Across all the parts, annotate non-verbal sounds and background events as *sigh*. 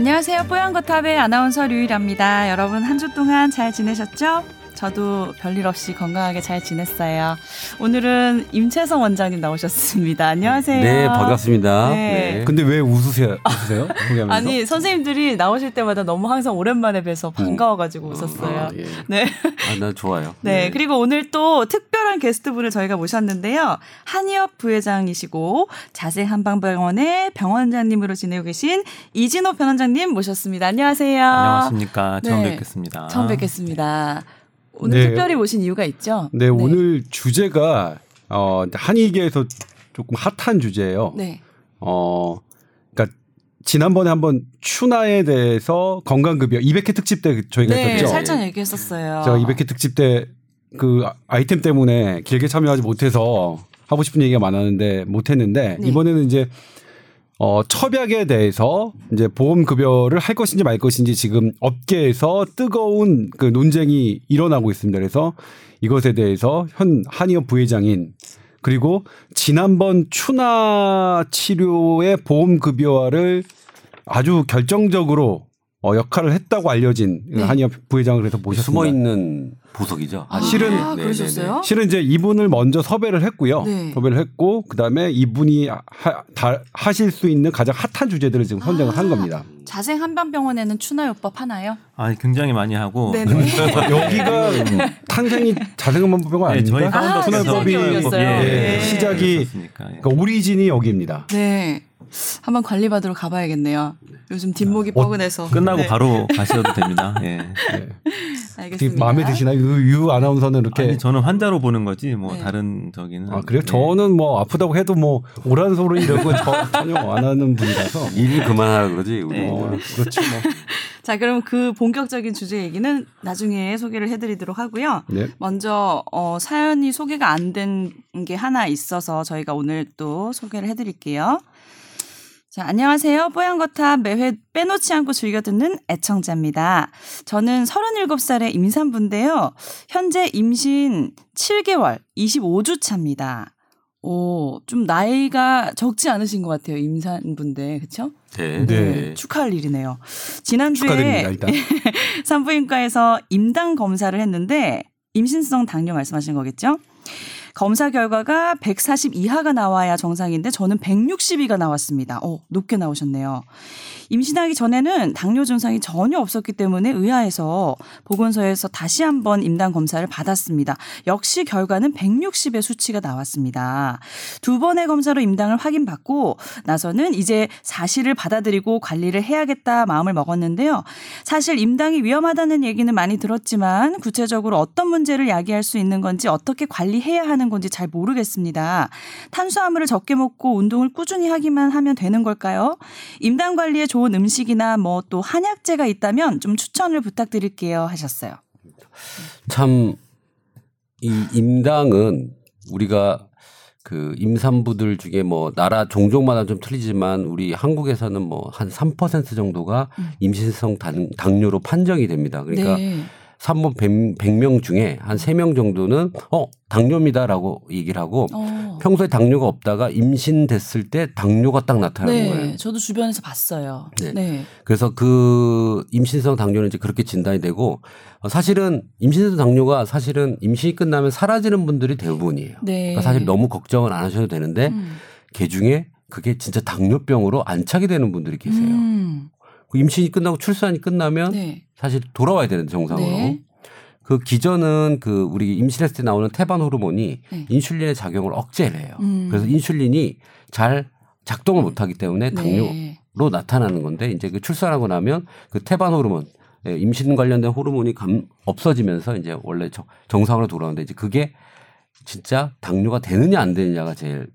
네, 안녕하세요. 뽀얀거탑의 아나운서 류일합니다. 여러분 한 주 동안 잘 지내셨죠? 저도 별일 없이 건강하게 잘 지냈어요. 오늘은 임채성 원장님 나오셨습니다. 안녕하세요. 네, 반갑습니다. 네. 네. 근데 왜 웃으세요? 웃으세요? *laughs* 아니 선생님들이 나오실 때마다 너무 항상 오랜만에 뵈서 반가워가지고 웃었어요. 아, 예. 네. 아, 나 좋아요. 네, 그리고 오늘 또 특별한 게스트분을 저희가 모셨는데요. 한의업 부회장이시고 자세한방병원의 병원장님으로 지내고 계신 이진호 변원장님 모셨습니다. 안녕하세요. 안녕하십니까. 처음 네. 뵙겠습니다. 처음 뵙겠습니다. 오늘 네. 특별히 모신 이유가 있죠? 네, 오늘 주제가 어 한의계에서 조금 핫한 주제예요. 네. 어 그러니까 지난번에 한번 추나에 대해서 건강급여 200회 특집 때 저희가 네, 했었죠. 살짝 얘기했었어요. 제가 200회 특집 때 그 아이템 때문에 길게 참여하지 못해서 하고 싶은 얘기가 많았는데 못했는데 네. 이번에는 이제 어 첩약에 대해서 이제 보험 급여를 할 것인지 말 것인지 지금 업계에서 뜨거운 그 논쟁이 일어나고 있습니다. 그래서 이것에 대해서 현 한의업 부회장인 그리고 지난번 추나 치료의 보험 급여화를 아주 결정적으로 어, 역할을 했다고 알려진 네. 한의업 부회장을 그래서 모셨습니다. 숨어 있는 보석이죠. 아, 실은- 아, 그러셨어요? 실은 이제 이분을 먼저 섭외를 했고요. 네. 섭외를 했고 그다음에 이분이 하, 다, 하실 수 있는 가장 핫한 주제들을 지금 선정을 한 아. 겁니다. 자생 한방병원에는 추나요법 하나요? 아, 굉장히 많이 하고. 네네. *laughs* 여기가 탄생이 자생 한방병원 네, 저희 아닙니까? 아, 파운더에서 시작이 여기였어요. 예, 네. 예, 시작이 예. 그러니까 오리진이 여기입니다. 네. 한번 관리받으러 가봐야겠네요. 요즘 뒷목이 어, 뻐근해서. 끝나고 네. 바로 *laughs* 가셔도 됩니다. 예. 네. 알겠습니다. 마음에 드시나요? 유, 유 아나운서는 이렇게 아니, 저는 환자로 보는 거지, 뭐, 네. 다른 저기는. 아 그래요? 예. 저는 뭐 아프다고 해도 뭐 오란 소리 이러고 저, *laughs* 전혀 안 하는 분이라서 일 그만하라 그러지. 우리. 네. 어, 그렇지 뭐. *laughs* 자, 그럼 그 본격적인 주제 얘기는 나중에 소개를 해드리도록 하고요. 네. 먼저 어, 사연이 소개가 안 된 게 하나 있어서 저희가 오늘 또 소개를 해드릴게요. 자, 안녕하세요. 뽀얀거탑 매회 빼놓지 않고 즐겨 듣는 애청자입니다. 저는 37살의 임산부인데요. 현재 임신 7개월, 25주 차입니다. 오, 좀 나이가 적지 않으신 것 같아요. 임산부인데, 그쵸? 네. 네. 축하할 일이네요. 지난주에 축하드립니다 일단. *laughs* 산부인과에서 임당 검사를 했는데 임신성 당뇨 말씀하신 거겠죠? 검사 결과가 140 이하가 나와야 정상인데 저는 160이가 나왔습니다. 어, 높게 나오셨네요. 임신하기 전에는 당뇨 증상이 전혀 없었기 때문에 의아해서 보건소에서 다시 한번 임당 검사를 받았습니다. 역시 결과는 160의 수치가 나왔습니다. 두 번의 검사로 임당을 확인받고 나서는 이제 사실을 받아들이고 관리를 해야겠다 마음을 먹었는데요. 사실 임당이 위험하다는 얘기는 많이 들었지만 구체적으로 어떤 문제를 야기할 수 있는 건지 어떻게 관리해야 하는 건지 잘 모르겠습니다. 탄수화물을 적게 먹고 운동을 꾸준히 하기만 하면 되는 걸까요? 임당 관리에 좋은 음식이나 뭐 또 한약재가 있다면 좀 추천을 부탁드릴게요 하셨어요. 참, 이 임당은 우리가 그 임산부들 중에 뭐 나라 종족마다 좀 틀리지만 우리 한국에서는 뭐 한 3% 정도가 음. 임신성 당, 당뇨로 판정이 됩니다. 그러니까 네. 산모 100 명 중에 한 3명 정도는 어, 당뇨입니다라고 얘기를 하고 어. 평소에 당뇨가 없다가 임신됐을 때 당뇨가 딱 나타나는 네, 거예요. 저도 주변에서 봤어요. 네. 네. 그래서 그 임신성 당뇨는 이제 그렇게 진단이 되고 어, 사실은 임신성 당뇨가 사실은 임신이 끝나면 사라지는 분들이 대부분이에요. 네. 그러니까 사실 너무 걱정은 안 하셔도 되는데 음. 개 중에 그게 진짜 당뇨병으로 안착이 되는 분들이 계세요. 음. 그 임신이 끝나고 출산이 끝나면 네. 사실 돌아와야 되는데 정상으로. 네. 그 기전은 그 우리 임신했을 때 나오는 태반 호르몬이 네. 인슐린의 작용을 억제를 해요. 음. 그래서 인슐린이 잘 작동을 못 하기 때문에 당뇨 네. 로 나타나는 건데 이제 그 출산하고 나면 그 태반 호르몬 예, 임신 관련된 호르몬이 감, 없어지면서 이제 원래 정, 정상으로 돌아오는데 이제 그게 진짜 당뇨가 되느냐 안 되느냐가 제일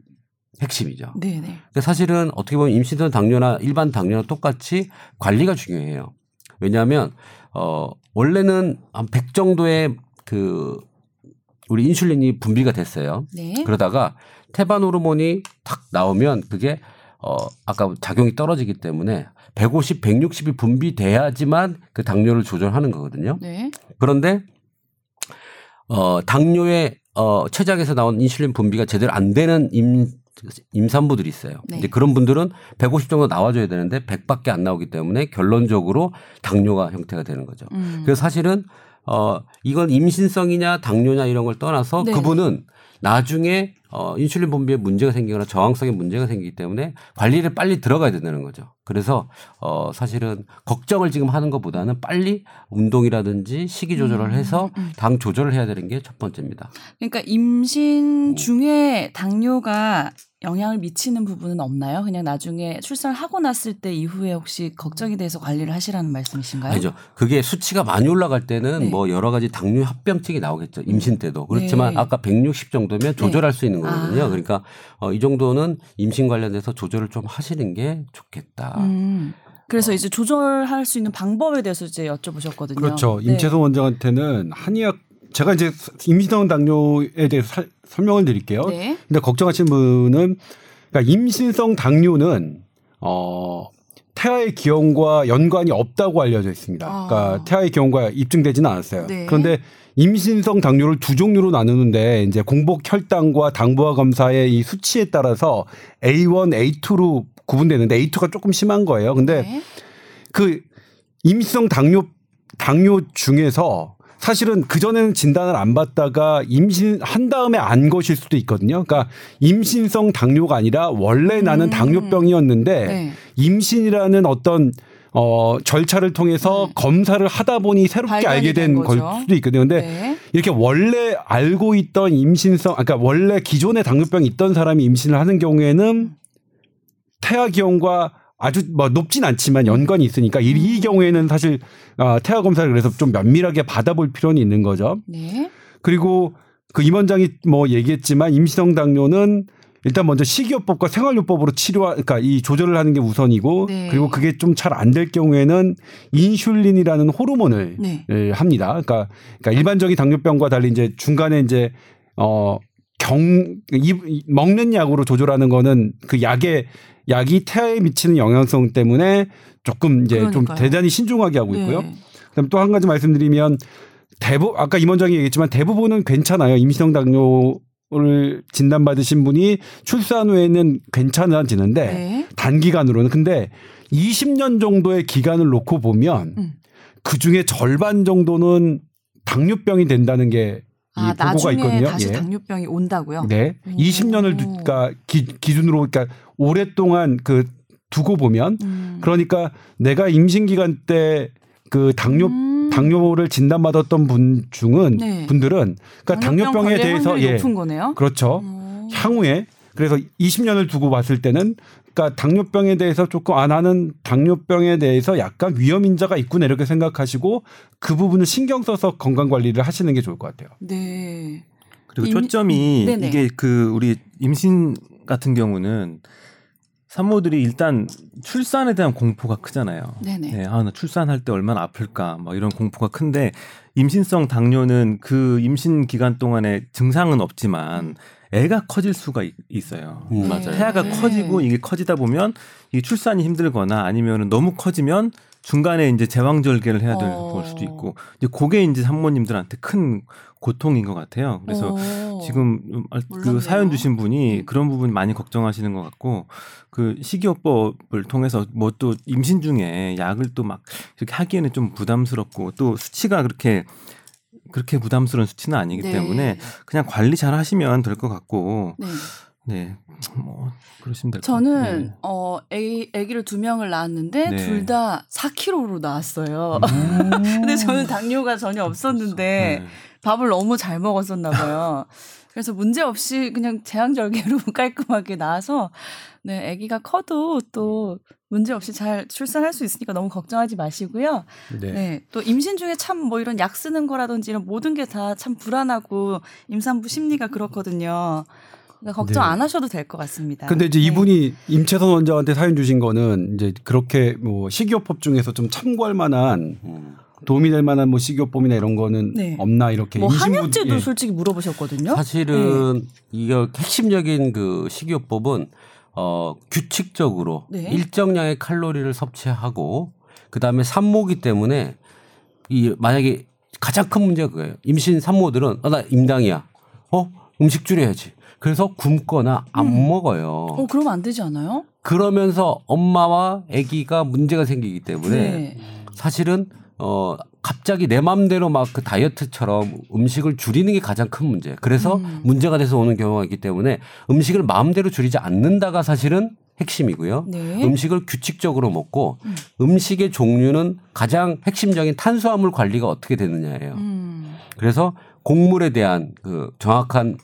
핵심이죠. 네, 네. 근데 사실은 어떻게 보면 임신성 당뇨나 일반 당뇨나 똑같이 관리가 중요해요. 왜냐하면 어 원래는 한 100 정도의 그 우리 인슐린이 분비가 됐어요. 네. 그러다가 태반 호르몬이 탁 나오면 그게 어 아까 작용이 떨어지기 때문에 150, 160이 분비돼야지만 그 당뇨를 조절하는 거거든요. 네. 그런데 어 당뇨의 어 췌장에서 나온 인슐린 분비가 제대로 안 되는 임 임산부들이 있어요. 네. 이제 그런 분들은 150 정도 나와줘야 되는데 100밖에 안 나오기 때문에 결론적으로 당뇨가 형태가 되는 거죠. 음. 그래서 사실은 어 이건 임신성이냐 당뇨냐 이런 걸 떠나서 네. 그분은 나중에 어 인슐린 분비에 문제가 생기거나 저항성에 문제가 생기기 때문에 관리를 빨리 들어가야 된다는 거죠. 그래서 어 사실은 걱정을 지금 하는 것보다는 빨리 운동이라든지 식이 조절을 해서 음. 당 조절을 해야 되는 게 첫 번째입니다. 그러니까 임신 중에 당뇨가 영향을 미치는 부분은 없나요? 그냥 나중에 출산을 하고 났을 때 이후에 혹시 걱정이 돼서 관리를 하시라는 말씀이신가요? 아니죠. 그게 수치가 많이 올라갈 때는 네. 뭐 여러 가지 당뇨 합병증이 나오겠죠. 임신 때도. 그렇지만 네. 아까 160 정도면 조절할 수 있는 거거든요. 아. 그러니까 어, 이 정도는 임신 관련돼서 조절을 좀 하시는 게 좋겠다. 음. 그래서 이제 조절할 수 있는 방법에 대해서 이제 여쭤보셨거든요. 그렇죠. 네. 임채선 원장한테는 한의학 제가 이제 임신성 당뇨에 대해서 살- 설명을 드릴게요. 네. 근데 걱정하시는 분은 그러니까 임신성 당뇨는 어 태아의 기형과 연관이 없다고 알려져 있습니다. 아. 그러니까 태아의 기형과 입증되지는 않았어요. 네. 그런데 임신성 당뇨를 두 종류로 나누는데 이제 공복 혈당과 당부화 검사의 이 수치에 따라서 A1, A2로 구분되는데 A2가 조금 심한 거예요. 근데 네. 그 임신성 당뇨 당뇨 중에서 사실은 그 전에는 진단을 안 받다가 임신한 다음에 안 것일 수도 있거든요. 그러니까 임신성 당뇨가 아니라 원래 나는 음. 당뇨병이었는데 네. 임신이라는 어떤 어 절차를 통해서 검사를 하다 보니 새롭게 음. 알게 된된 걸. 수도 있거든요. 근데 네. 이렇게 원래 알고 있던 임신성, 아까 그러니까 원래 기존에 당뇨병이 있던 사람이 임신을 하는 경우에는 태아 기형과 아주 뭐 높진 않지만 연관이 있으니까 이, 이 경우에는 사실 아, 태아 검사를 그래서 좀 면밀하게 받아볼 필요는 있는 거죠. 네. 그리고 그 임원장이 뭐 얘기했지만 임신성 당뇨는 일단 먼저 식이요법과 생활요법으로 치료, 그러니까 이 조절을 하는 게 우선이고 네. 그리고 그게 좀 잘 안 될 경우에는 인슐린이라는 호르몬을 네. 예, 합니다. 그러니까, 그러니까 일반적인 당뇨병과 달리 이제 중간에 이제 어, 경, 이, 먹는 약으로 조절하는 거는 그 약의 약이 태아에 미치는 영향성 때문에 조금 이제 좀 그러니까요. 대단히 신중하게 하고 있고요. 네. 그다음 또 한 가지 말씀드리면 대부 아까 임 원장이 얘기했지만 대부분은 괜찮아요. 임신성 당뇨 를 진단받으신 분이 출산 후에는 괜찮아지는데 네. 단기간으로는 근데 20년 정도의 기간을 놓고 보면 음. 그 중에 절반 정도는 당뇨병이 된다는 게이 아, 보고가 나중에 있거든요. 다시 예. 당뇨병이 온다고요? 네. 오. 20년을 두, 그러니까 기, 기준으로 그러니까 오랫동안 그 두고 보면 음. 그러니까 내가 임신 기간 때 그 당뇨 음. 당뇨를 진단받았던 분 중은 네. 분들은 그러니까 당뇨병 당뇨병에 대해서 예 높은 거네요. 그렇죠. 오. 향후에 그래서 20년을 두고 봤을 때는 그러니까 당뇨병에 대해서 조금 아 나는 당뇨병에 대해서 약간 위험 인자가 있구나 이렇게 생각하시고 그 부분을 신경 써서 건강 관리를 하시는 게 좋을 것 같아요. 네. 그리고 임- 초점이 네네. 이게 그 우리 임신 같은 경우는 산모들이 일단 출산에 대한 공포가 크잖아요. 네네. 네, 아, 나 출산할 때 얼마나 아플까, 뭐 이런 공포가 큰데, 임신성 당뇨는 그 임신 기간 동안에 증상은 없지만, 애가 커질 수가 있- 있어요. 음, 맞아요. 태아가 네. 커지고 이게 커지다 보면 이 출산이 힘들거나 아니면 너무 커지면 중간에 이제 제왕절개를 해야 될 어. 볼 수도 있고 이제 그게 이제 산모님들한테 큰 고통인 것 같아요. 그래서 오. 지금 알- 몰랐네요. 그 사연 주신 분이 음. 그런 부분 많이 걱정하시는 것 같고 그 식이요법을 통해서 뭐 또 임신 중에 약을 또 막 이렇게 하기에는 좀 부담스럽고 또 수치가 그렇게 그렇게 부담스러운 수치는 아니기 네. 때문에 그냥 관리 잘 하시면 될 것 같고 네. 네. *tsk* 뭐 그러시면 될것 같아요. 저는 어 애기 아기를 두 명을 낳았는데 네. 둘다 4kg로 나왔어요. 음. *laughs* 근데 저는 당뇨가 전혀 없었는데 네. 밥을 너무 잘 먹었었나 봐요. *laughs* 그래서 문제 없이 그냥 제왕절개로 *laughs* 깔끔하게 나와서 네, 아기가 커도 또 문제 없이 잘 출산할 수 있으니까 너무 걱정하지 마시고요. 네. 또 임신 중에 참 뭐 이런 약 쓰는 거라든지 이런 모든 게 다 참 불안하고 임산부 심리가 그렇거든요. 그러니까 걱정 네. 안 하셔도 될 것 같습니다. 근데 이제 네. 이분이 임채선 원장한테 사연 주신 거는 이제 그렇게 뭐 식이요법 중에서 좀 참고할 만한 음. 도움이 될 만한 뭐 식이요법이나 이런 거는 네. 없나 이렇게 뭐 임신부- 한약제도 예. 솔직히 물어보셨거든요. 사실은 이거 핵심적인 그 식이요법은 어 규칙적으로 네. 일정량의 칼로리를 섭취하고 그다음에 산모기 때문에 이 만약에 가장 큰 문제가 그거예요. 임신 산모들은 아, 나 임당이야. 어? 음식 줄여야지. 그래서 굶거나 안 음. 먹어요. 어, 그러면 안 되지 않아요? 그러면서 엄마와 아기가 문제가 생기기 때문에 네. 사실은 어 갑자기 내 맘대로 막 그 다이어트처럼 음식을 줄이는 게 가장 큰 문제. 그래서 음. 문제가 돼서 오는 경우가 있기 때문에 음식을 마음대로 줄이지 않는다가 사실은 핵심이고요. 네. 음식을 규칙적으로 먹고 음. 식의 종류는 가장 핵심적인 탄수화물 관리가 어떻게 되느냐예요. 음. 그래서 곡물에 대한 그 정확한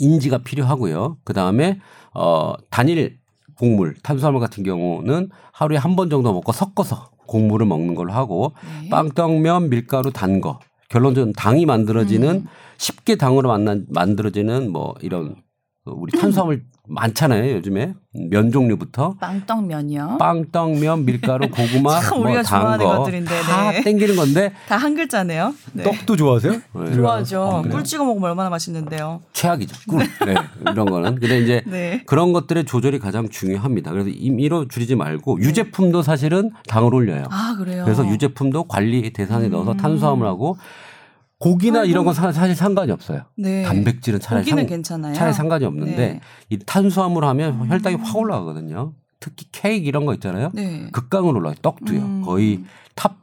인지가 필요하고요. 그 다음에 어 단일 곡물 탄수화물 같은 경우는 하루에 한 번 정도 먹고 섞어서 곡물을 먹는 걸로 하고 네. 빵떡면 밀가루 단 거. 결론적으로 당이 만들어지는 음. 쉽게 당으로 만난, 만들어지는 뭐 이런 그 우리 탄수화물 많잖아요 요즘에 면 종류부터 빵떡면이요. 빵떡면 밀가루 고구마 *laughs* 참 우리가 좋아하는 뭐단거 것들인데, 다 네. 땡기는 건데 다 한 글자네요. 네. 떡도 좋아하세요? 네. 좋아하죠. 아, 그래요? 꿀 찍어 먹으면 얼마나 맛있는데요. 최악이죠. 꿀. 네. 이런 거는. 근데 이제 *laughs* 네. 그런 것들의 조절이 가장 중요합니다. 그래서 임의로 줄이지 말고 유제품도 사실은 당을 올려요. 아 그래요. 그래서 유제품도 관리 대상에 넣어서 음. 탄수화물하고 고기나 이런 건 사- 사실 상관이 없어요. 네. 단백질은 차라리 고기는 상, 괜찮아요. 차라리 상관이 없는데 네. 이 탄수화물 하면 음. 혈당이 확 올라가거든요. 특히 케이크 이런 거 있잖아요. 네. 극강으로 올라요. 떡도요. 음. 거의 top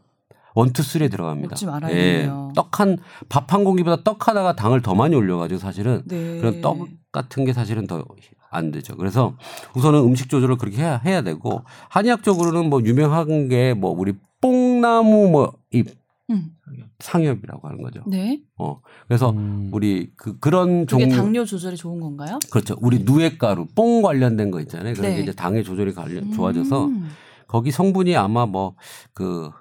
one two three에 들어갑니다. 먹지 말아야겠네요. 떡한 밥 한 공기보다 떡 하나가 당을 더 많이 올려가지고 사실은 네. 그런 떡 같은 게 사실은 더 안 되죠. 그래서 우선은 음식 조절을 그렇게 해야, 해야 되고 한의학적으로는 뭐 유명한 게 뭐 우리 뽕나무 뭐잎 음. 상엽이라고 하는 거죠. 네. 어 그래서 음. 우리 그 그런 그게 종류 당뇨 조절에 좋은 건가요? 그렇죠. 우리 누에가루 뽕 관련된 거 있잖아요. 그런 네. 게 이제 당의 조절이 관련 좋아져서 음. 거기 성분이 아마 뭐그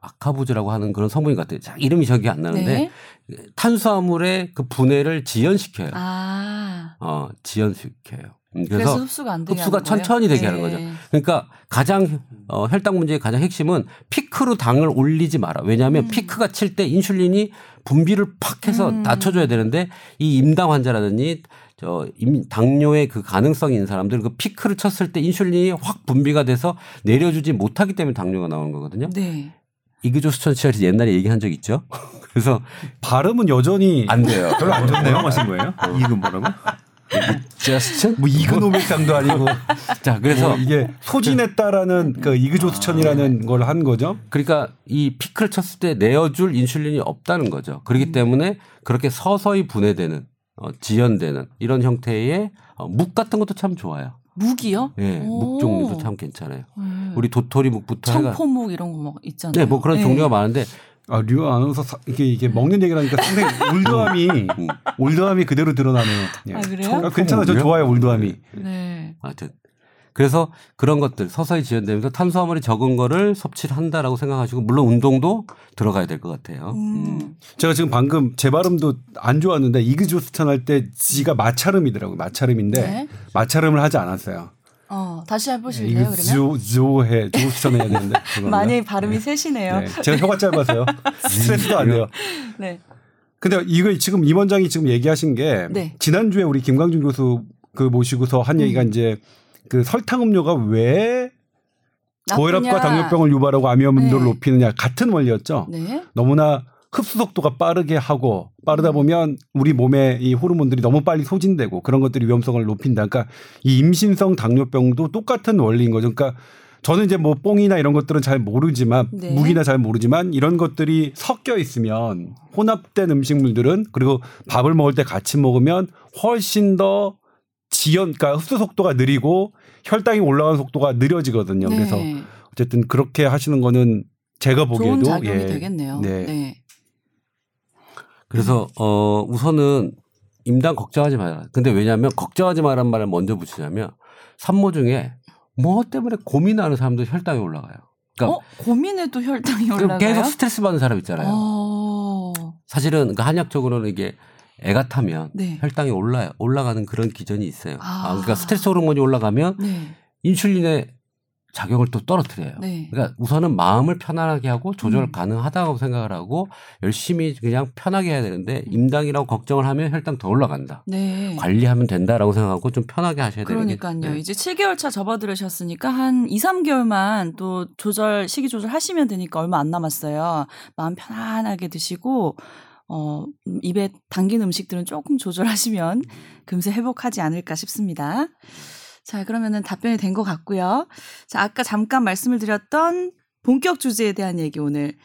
아카부즈라고 하는 그런 성분인 것 같아요. 자, 이름이 기억이 안 나는데 네. 탄수화물의 그 분해를 지연시켜요. 아. 어, 지연시켜요. 음, 그래서, 그래서 흡수가 안 되게 흡수가 하는 거예요? 천천히 되게 네. 하는 거죠. 그러니까 가장 어, 혈당 문제의 가장 핵심은 피크로 당을 올리지 마라. 왜냐하면 음. 피크가 칠 때 인슐린이 분비를 팍 해서 음. 낮춰줘야 되는데 이 임당 환자라든지 저 임, 당뇨의 그 가능성이 있는 사람들 그 피크를 쳤을 때 인슐린이 확 분비가 돼서 내려주지 못하기 때문에 당뇨가 나오는 거거든요. 네. 이그조스천 치아리 옛날에 얘기한 적 있죠. *laughs* 그래서 발음은 여전히 안 돼요. 별로 안 좋네요. 하신 거예요? 이거 뭐라고? 저스천? 뭐 이그노맥상도 아니고 *laughs* 자, 그래서 뭐 이게 소진했다라는 그 이그조스천이라는 걸한 거죠. 그러니까 이 피크를 쳤을 때 내어줄 인슐린이 없다는 거죠. 그렇기 때문에 그렇게 서서히 분해되는 어, 지연되는 이런 형태의 어, 묵 같은 것도 참 좋아요. 묵이요? 예, 오. 묵 종류도 참 괜찮아요. 음. 우리 도토리 묵부터 청포묵 이런 거뭐 있잖아요. 네, 뭐 그런 종류가 많은데 아, 류 아나운서 사- 이게 이게 먹는 얘기를 하니까 상당히 올드함이 올드함이 그대로 드러나네요. 예. 아, 그래요? 아, 괜찮아, 저 좋아요 올드함이. 네. 하여튼 그래서 그런 것들 서서히 지연되면서 탄수화물이 적은 거를 섭취를 한다라고 생각하시고 물론 운동도 들어가야 될 것 같아요. 음. 음. 제가 지금 방금 제 발음도 안 좋았는데 이그조스천 할때 지가 마찰음이더라고요. 마찰음인데 네. 마찰음을 하지 않았어요. 어, 다시 네, 해보실래요, 이거 그러면? 조 조해 조스천 해야 되는데. *laughs* 많이 발음이 세시네요. 네. 제가 혀가 짧아서요. *laughs* 스트레스도 안 돼요. 네. 근데 이거 지금 임 원장이 지금 얘기하신 게 네. 지난주에 우리 김광준 교수 그 모시고서 한 얘기가 음. 이제 그 설탕 음료가 왜 고혈압과 나쁘냐. 당뇨병을 유발하고 암위험도를 네. 높이느냐 같은 원리였죠. 네. 너무나 흡수 속도가 빠르게 하고 빠르다 보면 우리 몸에 이 호르몬들이 너무 빨리 소진되고 그런 것들이 위험성을 높인다. 그러니까 이 임신성 당뇨병도 똑같은 원리인 거죠. 그러니까 저는 이제 뭐 뽕이나 이런 것들은 잘 모르지만 네. 무기나 잘 모르지만 이런 것들이 섞여 있으면 혼합된 음식물들은 그리고 밥을 먹을 때 같이 먹으면 훨씬 더 지연, 그러니까 흡수 속도가 느리고 혈당이 올라가는 속도가 느려지거든요. 그래서 네. 어쨌든 그렇게 하시는 거는 제가 보기에도 좋은 작용이 예. 되겠네요. 네. 네. 그래서 어 우선은 임당 걱정하지 마라. 근데 왜냐하면 걱정하지 마라는 말을 먼저 붙이냐면 산모 중에 뭐 때문에 고민하는 사람도 혈당이 올라가요. 그러니까 어? 고민해도 혈당이 올라가요? 계속 스트레스 받는 사람 있잖아요. 어. 사실은 그 한약적으로는 이게 애가 타면 네. 혈당이 올라 올라가는 그런 기전이 있어요. 아. 아, 그러니까 스트레스 호르몬이 올라가면 네. 인슐린의 작용을 또 떨어뜨려요. 네. 그러니까 우선은 마음을 편안하게 하고 조절 음. 가능하다고 생각을 하고 열심히 그냥 편하게 해야 되는데 임당이라고 걱정을 하면 혈당 더 올라간다. 네. 관리하면 된다라고 생각하고 좀 편하게 하셔야 되는 게 그러니까요. 네. 이제 7개월 차 접어들으셨으니까 한 2, 3개월만 또 조절 식이 조절 하시면 되니까 얼마 안 남았어요. 마음 편안하게 드시고 어, 음, 입에 당긴 음식들은 조금 조절하시면 금세 회복하지 않을까 싶습니다. 자, 그러면은 답변이 된 것 같고요. 자, 아까 잠깐 말씀을 드렸던 본격 주제에 대한 얘기 오늘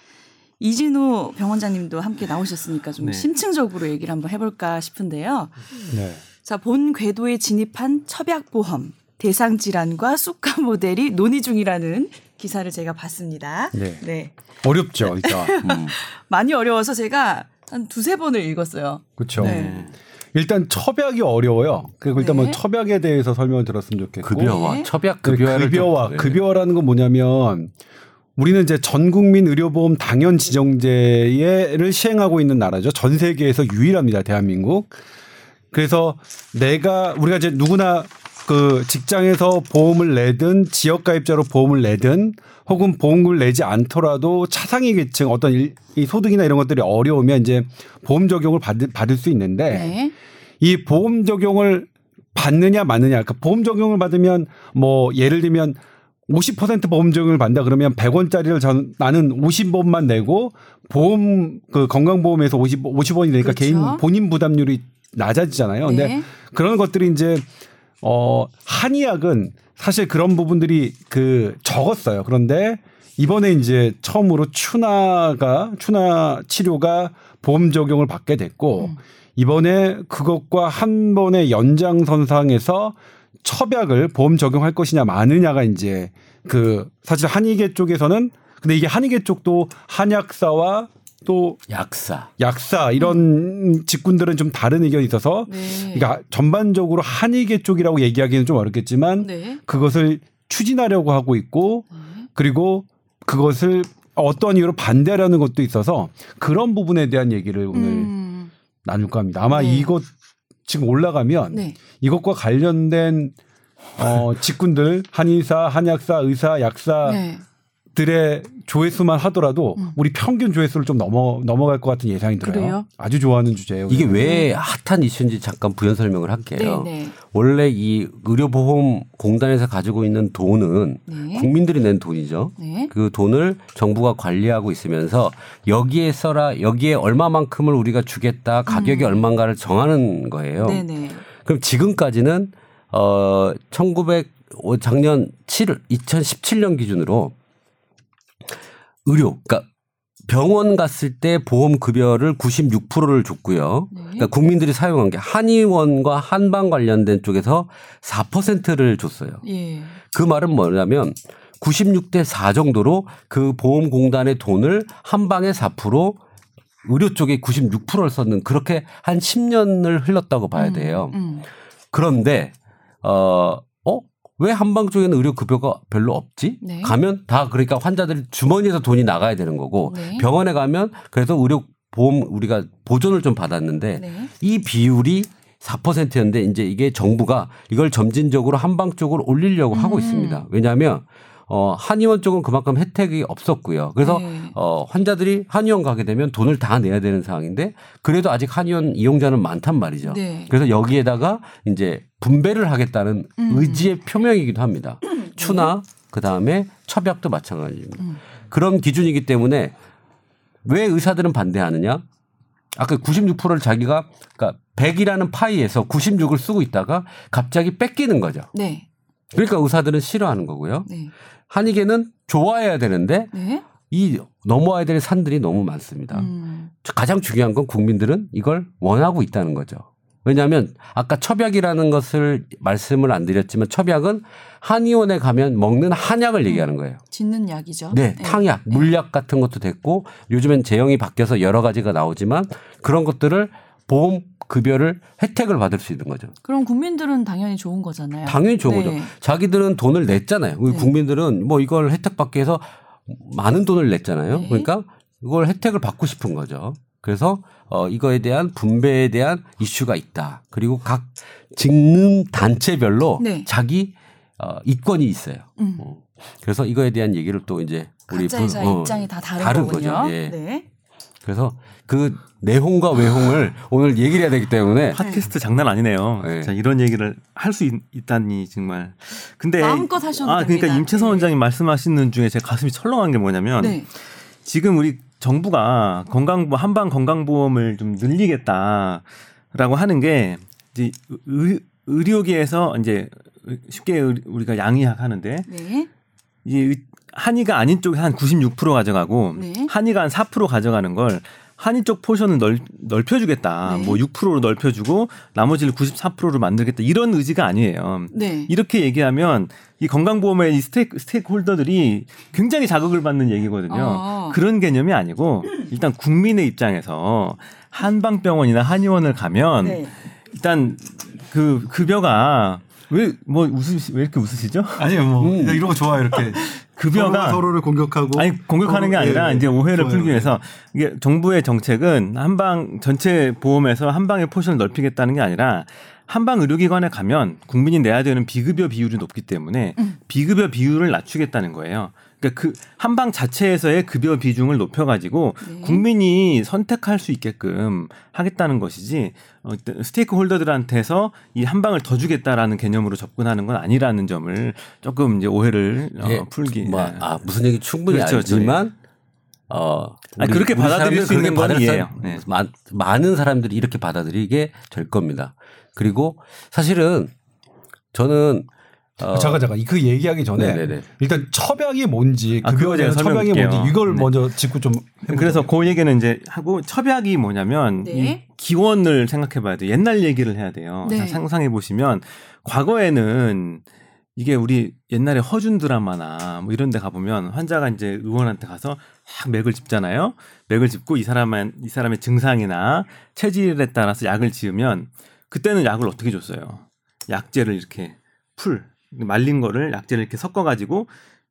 이진우 병원장님도 함께 나오셨으니까 좀 네. 심층적으로 얘기를 한번 해볼까 싶은데요. 네. 자, 본 궤도에 진입한 첩약보험 대상 질환과 쑥가 모델이 논의 중이라는 기사를 제가 봤습니다. 네. 네. 어렵죠, 일단. *laughs* 음. 많이 어려워서 제가 한 두세 번을 읽었어요. 그렇죠. 네. 일단 첩약이 어려워요. 그리고 일단 네. 뭐 첩약에 대해서 설명을 들었으면 좋겠고. 급여와 네. 첩약 그 급여를 급여와 좀- 네. 급여라는 건 뭐냐면 우리는 이제 전 국민 의료보험 당연 지정제를 시행하고 있는 나라죠. 전 세계에서 유일합니다. 대한민국. 그래서 내가 우리가 이제 누구나 그 직장에서 보험을 내든 지역 가입자로 보험을 내든 혹은 보험을 내지 않더라도 차상위 계층 어떤 일- 이 소득이나 이런 것들이 어려우면 이제 보험 적용을 받을, 받을 수 있는데 네. 이 보험 적용을 받느냐 마느냐. 그러니까 보험 적용을 받으면 뭐 예를 들면 50% 보험 적용을 받는다 그러면 100원짜리를 전 나는 50원만 내고 보험 그 건강보험에서 50 50원이 되니까 그렇죠. 개인 본인 부담률이 낮아지잖아요. 근데 네. 그런 것들이 이제 어 한의학은 사실 그런 부분들이 그 적었어요. 그런데 이번에 이제 처음으로 추나가 추나 치료가 보험 적용을 받게 됐고 음. 이번에 그것과 한 번의 연장선상에서 첩약을 보험 적용할 것이냐 마느냐가 이제 그 사실 한의계 쪽에서는 근데 이게 한의계 쪽도 한약사와 또 약사. 약사 이런 직군들은 좀 다른 의견이 있어서 네. 그러니까 전반적으로 한의계 쪽이라고 얘기하기는 좀 어렵겠지만 네. 그것을 추진하려고 하고 있고 네. 그리고 그것을 어떤 이유로 반대하려는 것도 있어서 그런 부분에 대한 얘기를 오늘 음. 나눌까 합니다. 아마 네. 이것 지금 올라가면 네. 이것과 관련된 어 직군들 한의사, 한약사, 의사, 약사 들의 네. 조회수만 하더라도 음. 우리 평균 조회수를 좀 넘어 넘어갈 것 같은 예상이 들어요. 그래요? 아주 좋아하는 주제예요. 이게. 왜 핫한 이슈인지 잠깐 부연 설명을 할게요. 네. 네. 원래 이 의료보험공단에서 가지고 있는 돈은 네. 국민들이 낸 돈이죠. 네. 그 돈을 정부가 관리하고 있으면서 여기에 써라 여기에 얼마만큼을 우리가 주겠다 가격이 음. 얼마인가를 정하는 거예요. 네. 네. 그럼 지금까지는 어 1900 작년 7월 2017년 기준으로 의료 그러니까 병원 갔을 때 보험 급여를 96%를 줬고요. 네. 그러니까 국민들이 사용한 게 한의원과 한방 관련된 쪽에서 4%를 줬어요. 예. 그 말은 뭐냐면 96대 4 정도로 그 보험공단의 돈을 한 방에 4% 의료 쪽에 96%를 썼는 그렇게 한 10년을 흘렀다고 봐야 음, 돼요. 음. 그런데 어, 어? 왜 한방 쪽에는 의료 급여가 별로 없지? 네. 가면 다 그러니까 환자들이 주머니에서 돈이 나가야 되는 거고 네. 병원에 가면 그래서 의료 보험 우리가 보존을 좀 받았는데 네. 이 비율이 4%였는데 이제 이게 정부가 이걸 점진적으로 한방 쪽으로 올리려고 하고 음. 있습니다. 왜냐하면 어 한의원 쪽은 그만큼 혜택이 없었고요. 그래서 네. 어 환자들이 한의원 가게 되면 돈을 다 내야 되는 상황인데 그래도 아직 한의원 이용자는 많단 말이죠. 네. 그래서 여기에다가 이제 분배를 하겠다는 음. 의지의 표명이기도 합니다. 추나 그 다음에 첩약도 마찬가지입니다. 음. 그런 기준이기 때문에 왜 의사들은 반대하느냐? 아까 96%를 자기가 그러니까 100이라는 파이에서 96을 쓰고 있다가 갑자기 뺏기는 거죠. 네. 그러니까 의사들은 싫어하는 거고요. 네. 한의계는 좋아해야 되는데 네. 이 넘어와야 될 산들이 너무 많습니다. 음. 가장 중요한 건 국민들은 이걸 원하고 있다는 거죠. 왜냐하면 아까 첩약이라는 것을 말씀을 안 드렸지만 첩약은 한의원에 가면 먹는 한약을 얘기하는 거예요. 짓는 약이죠. 네, 탕약, 물약 같은 것도 됐고 요즘엔 제형이 바뀌어서 여러 가지가 나오지만 그런 것들을 보험 급여를 혜택을 받을 수 있는 거죠. 그럼 국민들은 당연히 좋은 거잖아요. 당연히 좋은 네. 거죠. 자기들은 돈을 냈잖아요. 우리 네. 국민들은 뭐 이걸 혜택 받기 위해서 많은 돈을 냈잖아요. 네. 그러니까 이걸 혜택을 받고 싶은 거죠. 그래서 어 이거에 대한 분배에 대한 이슈가 있다. 그리고 각 직능 단체별로 네. 자기 어 이권이 있어요. 음. 어. 그래서 이거에 대한 얘기를 또 이제 우리 각자 분- 회사의 어, 입장이 다 다른, 다른. 거죠. 예. 네. 그래서 그 내홍과 외홍을 오늘 얘기를 해야 되기 때문에 팟캐스트 장난 아니네요. 네. 자, 이런 얘기를 할 수 있다니 정말. 근데 마음껏 하셔도 아, 그러니까 됩니다. 임채선 네. 원장님 말씀하시는 중에 제 가슴이 철렁한 게 뭐냐면 네. 지금 우리 정부가 건강보 한방 건강보험을 좀 늘리겠다라고 하는 게 이제 의, 의료계에서 이제 쉽게 의- 우리가 양의학 하는데 네. 이 의- 한의가 아닌 쪽에 한 96% 가져가고 네. 한의가 한 4% 가져가는 걸 한의 쪽 포션을 넓, 넓혀주겠다. 네. 뭐 6%로 넓혀주고 나머지를 94%로 만들겠다. 이런 의지가 아니에요. 네. 이렇게 얘기하면 이 건강보험의 이 stake, stakeholder들이 굉장히 자극을 받는 얘기거든요. 아. 그런 개념이 아니고 일단 국민의 입장에서 한방병원이나 한의원을 가면 네. 일단 그 급여가 왜 뭐 웃으시 왜 이렇게 웃으시죠? 아니요, 뭐 음. 이런 거 좋아요. 이렇게 급여가 서로, 를 공격하고 아니 공격하는 게 서로- 아니라 예, 예. 이제 오해를 좋아요. 풀기 위해서 이게 정부의 정책은 한방 전체 보험에서 한방의 포션을 넓히겠다는 게 아니라 한방 의료기관에 가면 국민이 내야 되는 비급여 비율이 높기 때문에 음. 비급여 비율을 낮추겠다는 거예요. 그러니까 그 한방 자체에서의 급여 비중을 높여가지고 네. 국민이 선택할 수 있게끔 하겠다는 것이지 어, 스테이크 홀더들한테서 이 한방을 더 주겠다라는 개념으로 접근하는 건 아니라는 점을 조금 이제 오해를 어, 예, 풀기. 뭐, 예. 아, 무슨 얘기 충분히 그렇죠, 알지만 어 아니, 그렇게 받아들일 수 있는 건. 사람- 네. 많- 많은 사람들이 이렇게 받아들이게 될 겁니다. 그리고 사실은 저는 어, 잠깐 잠깐 그 얘기하기 전에 네네네. 일단 처방이 뭔지 아, 그 그거 제가 처방이 설명드릴게요. 뭔지 이걸 네. 먼저 짚고 좀 그래서 그 얘기는 이제 하고 첩약이 뭐냐면 네. 이 기원을 생각해 봐야 돼요. 옛날 얘기를 해야 돼요. 네. 자, 상상해 보시면 과거에는 이게 우리 옛날에 허준 드라마나 뭐 이런 데 가보면 환자가 이제 의원한테 가서 막 맥을 짚잖아요. 맥을 짚고 이 사람의 이 사람의 증상이나 체질에 따라서 약을 지으면 그때는 약을 어떻게 줬어요? 약재를 이렇게 풀 말린 거를 약재를 이렇게 섞어 가지고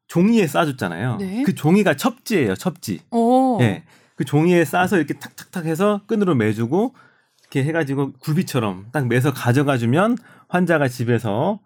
종이에 싸줬잖아요. 네. 그 종이가 첩지예요, 첩지. 오. 예. 그 종이에 싸서 이렇게 탁탁탁 해서 끈으로 매주고 이렇게 해가지고 굴비처럼 딱 매서 가져가 주면 환자가 집에서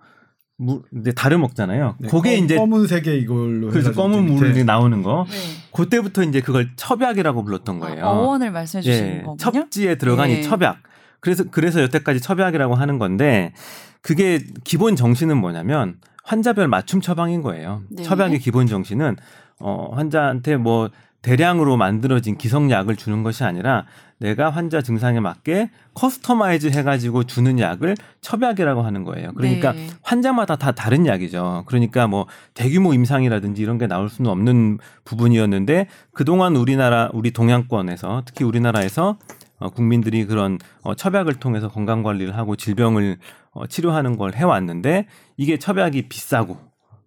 물 이제 다려 먹잖아요. 그게 검- 이제 검은색의 이걸로 그래서 해가지고 검은 물이 나오는 거. 네. 그때부터 이제 그걸 첩약이라고 불렀던 거예요. 아, 어원을 말씀해 주시는 예, 거군요. 첩지에 들어간 예. 이 첩약. 그래서 그래서 여태까지 첩약이라고 하는 건데 그게 기본 정신은 뭐냐면 환자별 맞춤 처방인 거예요. 네. 첩약의 기본 정신은 어 환자한테 뭐 대량으로 만들어진 기성약을 주는 것이 아니라 내가 환자 증상에 맞게 customize 해가지고 주는 약을 첩약이라고 하는 거예요. 그러니까 네. 환자마다 다 다른 약이죠. 그러니까 뭐 대규모 임상이라든지 이런 게 나올 수는 없는 부분이었는데 그동안 우리나라 우리 동양권에서 특히 우리나라에서 어, 국민들이 그런 어, 첩약을 통해서 건강 관리를 하고 질병을 어, 치료하는 걸 해왔는데 이게 첩약이 비싸고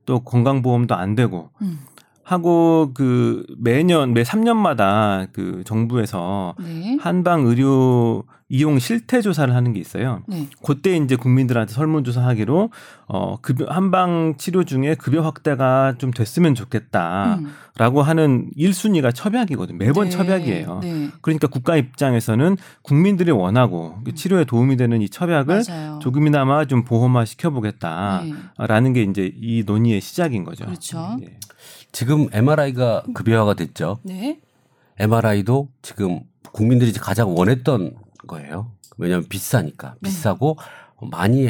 또 건강보험도 안 되고 음. 하고 그 매년 매 3년마다 그 정부에서 네. 한방 의료 이용 실태 조사를 하는 게 있어요. 네. 그때 이제 국민들한테 설문 조사하기로 어 급여 한방 치료 중에 급여 확대가 좀 됐으면 좋겠다라고 음. 하는 1순위가 첩약이거든. 매번 네. 첩약이에요. 네. 그러니까 국가 입장에서는 국민들이 원하고 그 치료에 도움이 되는 이 첩약을 맞아요. 조금이나마 좀 보험화 시켜 보겠다라는 네. 게 이제 이 논의의 시작인 거죠. 그렇죠. 예. 지금 MRI가 급여화가 됐죠. 네. MRI도 지금 국민들이 가장 원했던 거예요. 왜냐하면 비싸니까 네. 비싸고 많이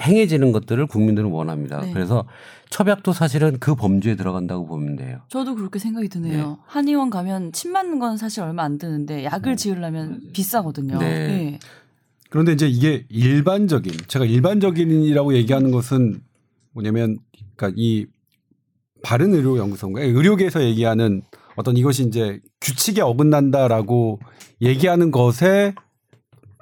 행해지는 것들을 국민들은 원합니다. 네. 그래서 첩약도 사실은 그 범주에 들어간다고 보면 돼요. 저도 그렇게 생각이 드네요. 네. 한의원 가면 침 맞는 건 사실 얼마 안 드는데 약을 음. 지으려면 비싸거든요. 네. 네. 그런데 이제 이게 일반적인 제가 일반적인이라고 얘기하는 것은 뭐냐면 그러니까 이 바른 의료 연구소인가 의료계에서 얘기하는 어떤 이것이 이제 규칙에 어긋난다라고 얘기하는 것에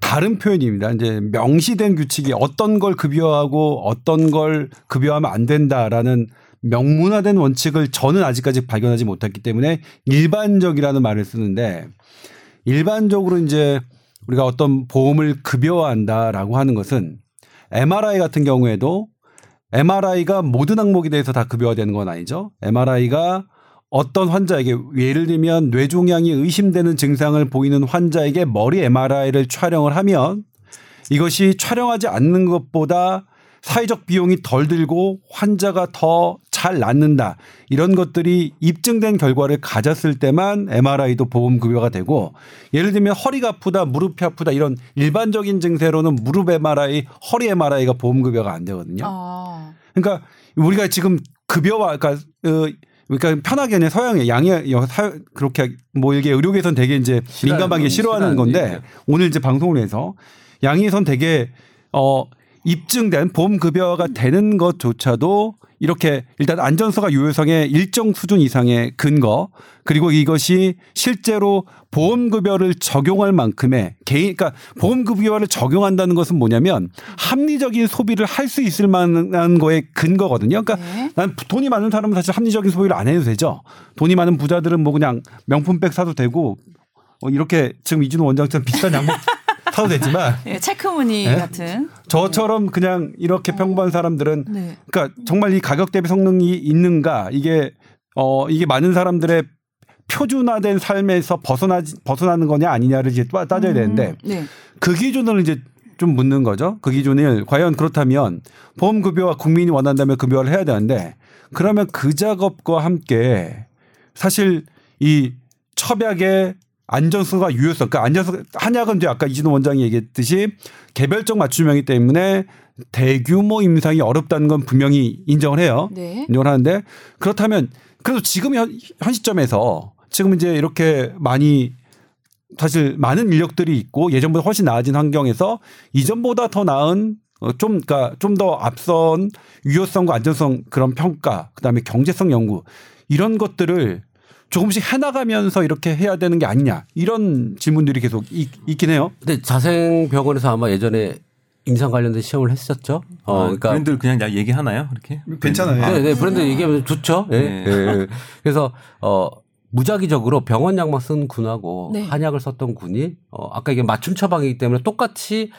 다른 표현입니다. 이제 명시된 규칙이 어떤 걸 급여하고 어떤 걸 급여하면 안 된다라는 명문화된 원칙을 저는 아직까지 발견하지 못했기 때문에 일반적이라는 말을 쓰는데 일반적으로 이제 우리가 어떤 보험을 급여한다라고 하는 것은 MRI 같은 경우에도 MRI가 모든 항목에 대해서 다 급여가 되는 건 아니죠. MRI가 어떤 환자에게 예를 들면 뇌종양이 의심되는 증상을 보이는 환자에게 머리 MRI를 촬영을 하면 이것이 촬영하지 않는 것보다 사회적 비용이 덜 들고 환자가 더 잘 낫는다. 이런 것들이 입증된 결과를 가졌을 때만 MRI도 보험 급여가 되고 예를 들면 허리가 아프다, 무릎이 아프다 이런 일반적인 증세로는 무릎 MRI, 허리 MRI가 보험 급여가 안 되거든요. 아. 그러니까 우리가 지금 급여와 그러니까 어, 그러니까 편하게 그냥 서양의 양의 그렇게 뭐 이게 의료계선 되게 이제 싫어하는 민감하게 건 싫어하는 싫어하는 건데 얘기예요. 오늘 이제 방송을 해서 양의선 되게 어 입증된 보험 급여가 되는 것조차도 이렇게 일단 안전성과 유효성의 일정 수준 이상의 근거 그리고 이것이 실제로 보험 급여를 적용할 만큼의 개인 그러니까 보험 급여를 적용한다는 것은 뭐냐면 합리적인 소비를 할 수 있을 만한 거의 근거거든요. 그러니까 네. 난 돈이 많은 사람은 사실 합리적인 소비를 안 해도 되죠. 돈이 많은 부자들은 뭐 그냥 명품백 사도 되고 어, 이렇게 지금 이준호 원장처럼 비싼 양복 *laughs* 사도 되지만 *laughs* 예, 체크무늬 네? 같은. 저처럼 그냥 이렇게 평범한 사람들은 네. 그러니까 정말 이 가격 대비 성능이 있는가 이게 어 이게 많은 사람들의 표준화된 삶에서 벗어나지 벗어나는 거냐 아니냐를 이제 따- 따져야 되는데 네. 그 기준을 이제 좀 묻는 거죠. 그 기준을 과연 그렇다면 보험 급여와 국민이 원한다면 급여를 해야 되는데 그러면 그 작업과 함께 사실 이 첩약의 안전성과 유효성, 그러니까 안전성 한약은 이제 아까 이진호 원장이 얘기했듯이 개별적 맞춤형이기 때문에 대규모 임상이 어렵다는 건 분명히 인정을 해요. 네. 인정을 하는데 그렇다면 그래도 지금 현, 현 시점에서 지금 이제 이렇게 많이 사실 많은 인력들이 있고 예전보다 훨씬 나아진 환경에서 이전보다 더 나은 어, 좀, 그러니까 좀 더 앞선 유효성과 안전성 그런 평가, 그 다음에 경제성 연구 이런 것들을 조금씩 해나가면서 이렇게 해야 되는 게 아니냐 이런 질문들이 계속 있, 있긴 해요. 근데 자생병원에서 아마 예전에 임상 관련된 시험을 했었죠. 어, 아, 그러니까 브랜드를 그냥 야- 얘기 하나요? 이렇게? 괜찮아요. 네, 네, 브랜드 얘기하면 좋죠. 예. 네. 예. 그래서 어 무작위적으로 병원 약만 쓴 군하고 네. 한약을 썼던 군이 어 아까 이게 맞춤 처방이기 때문에 똑같이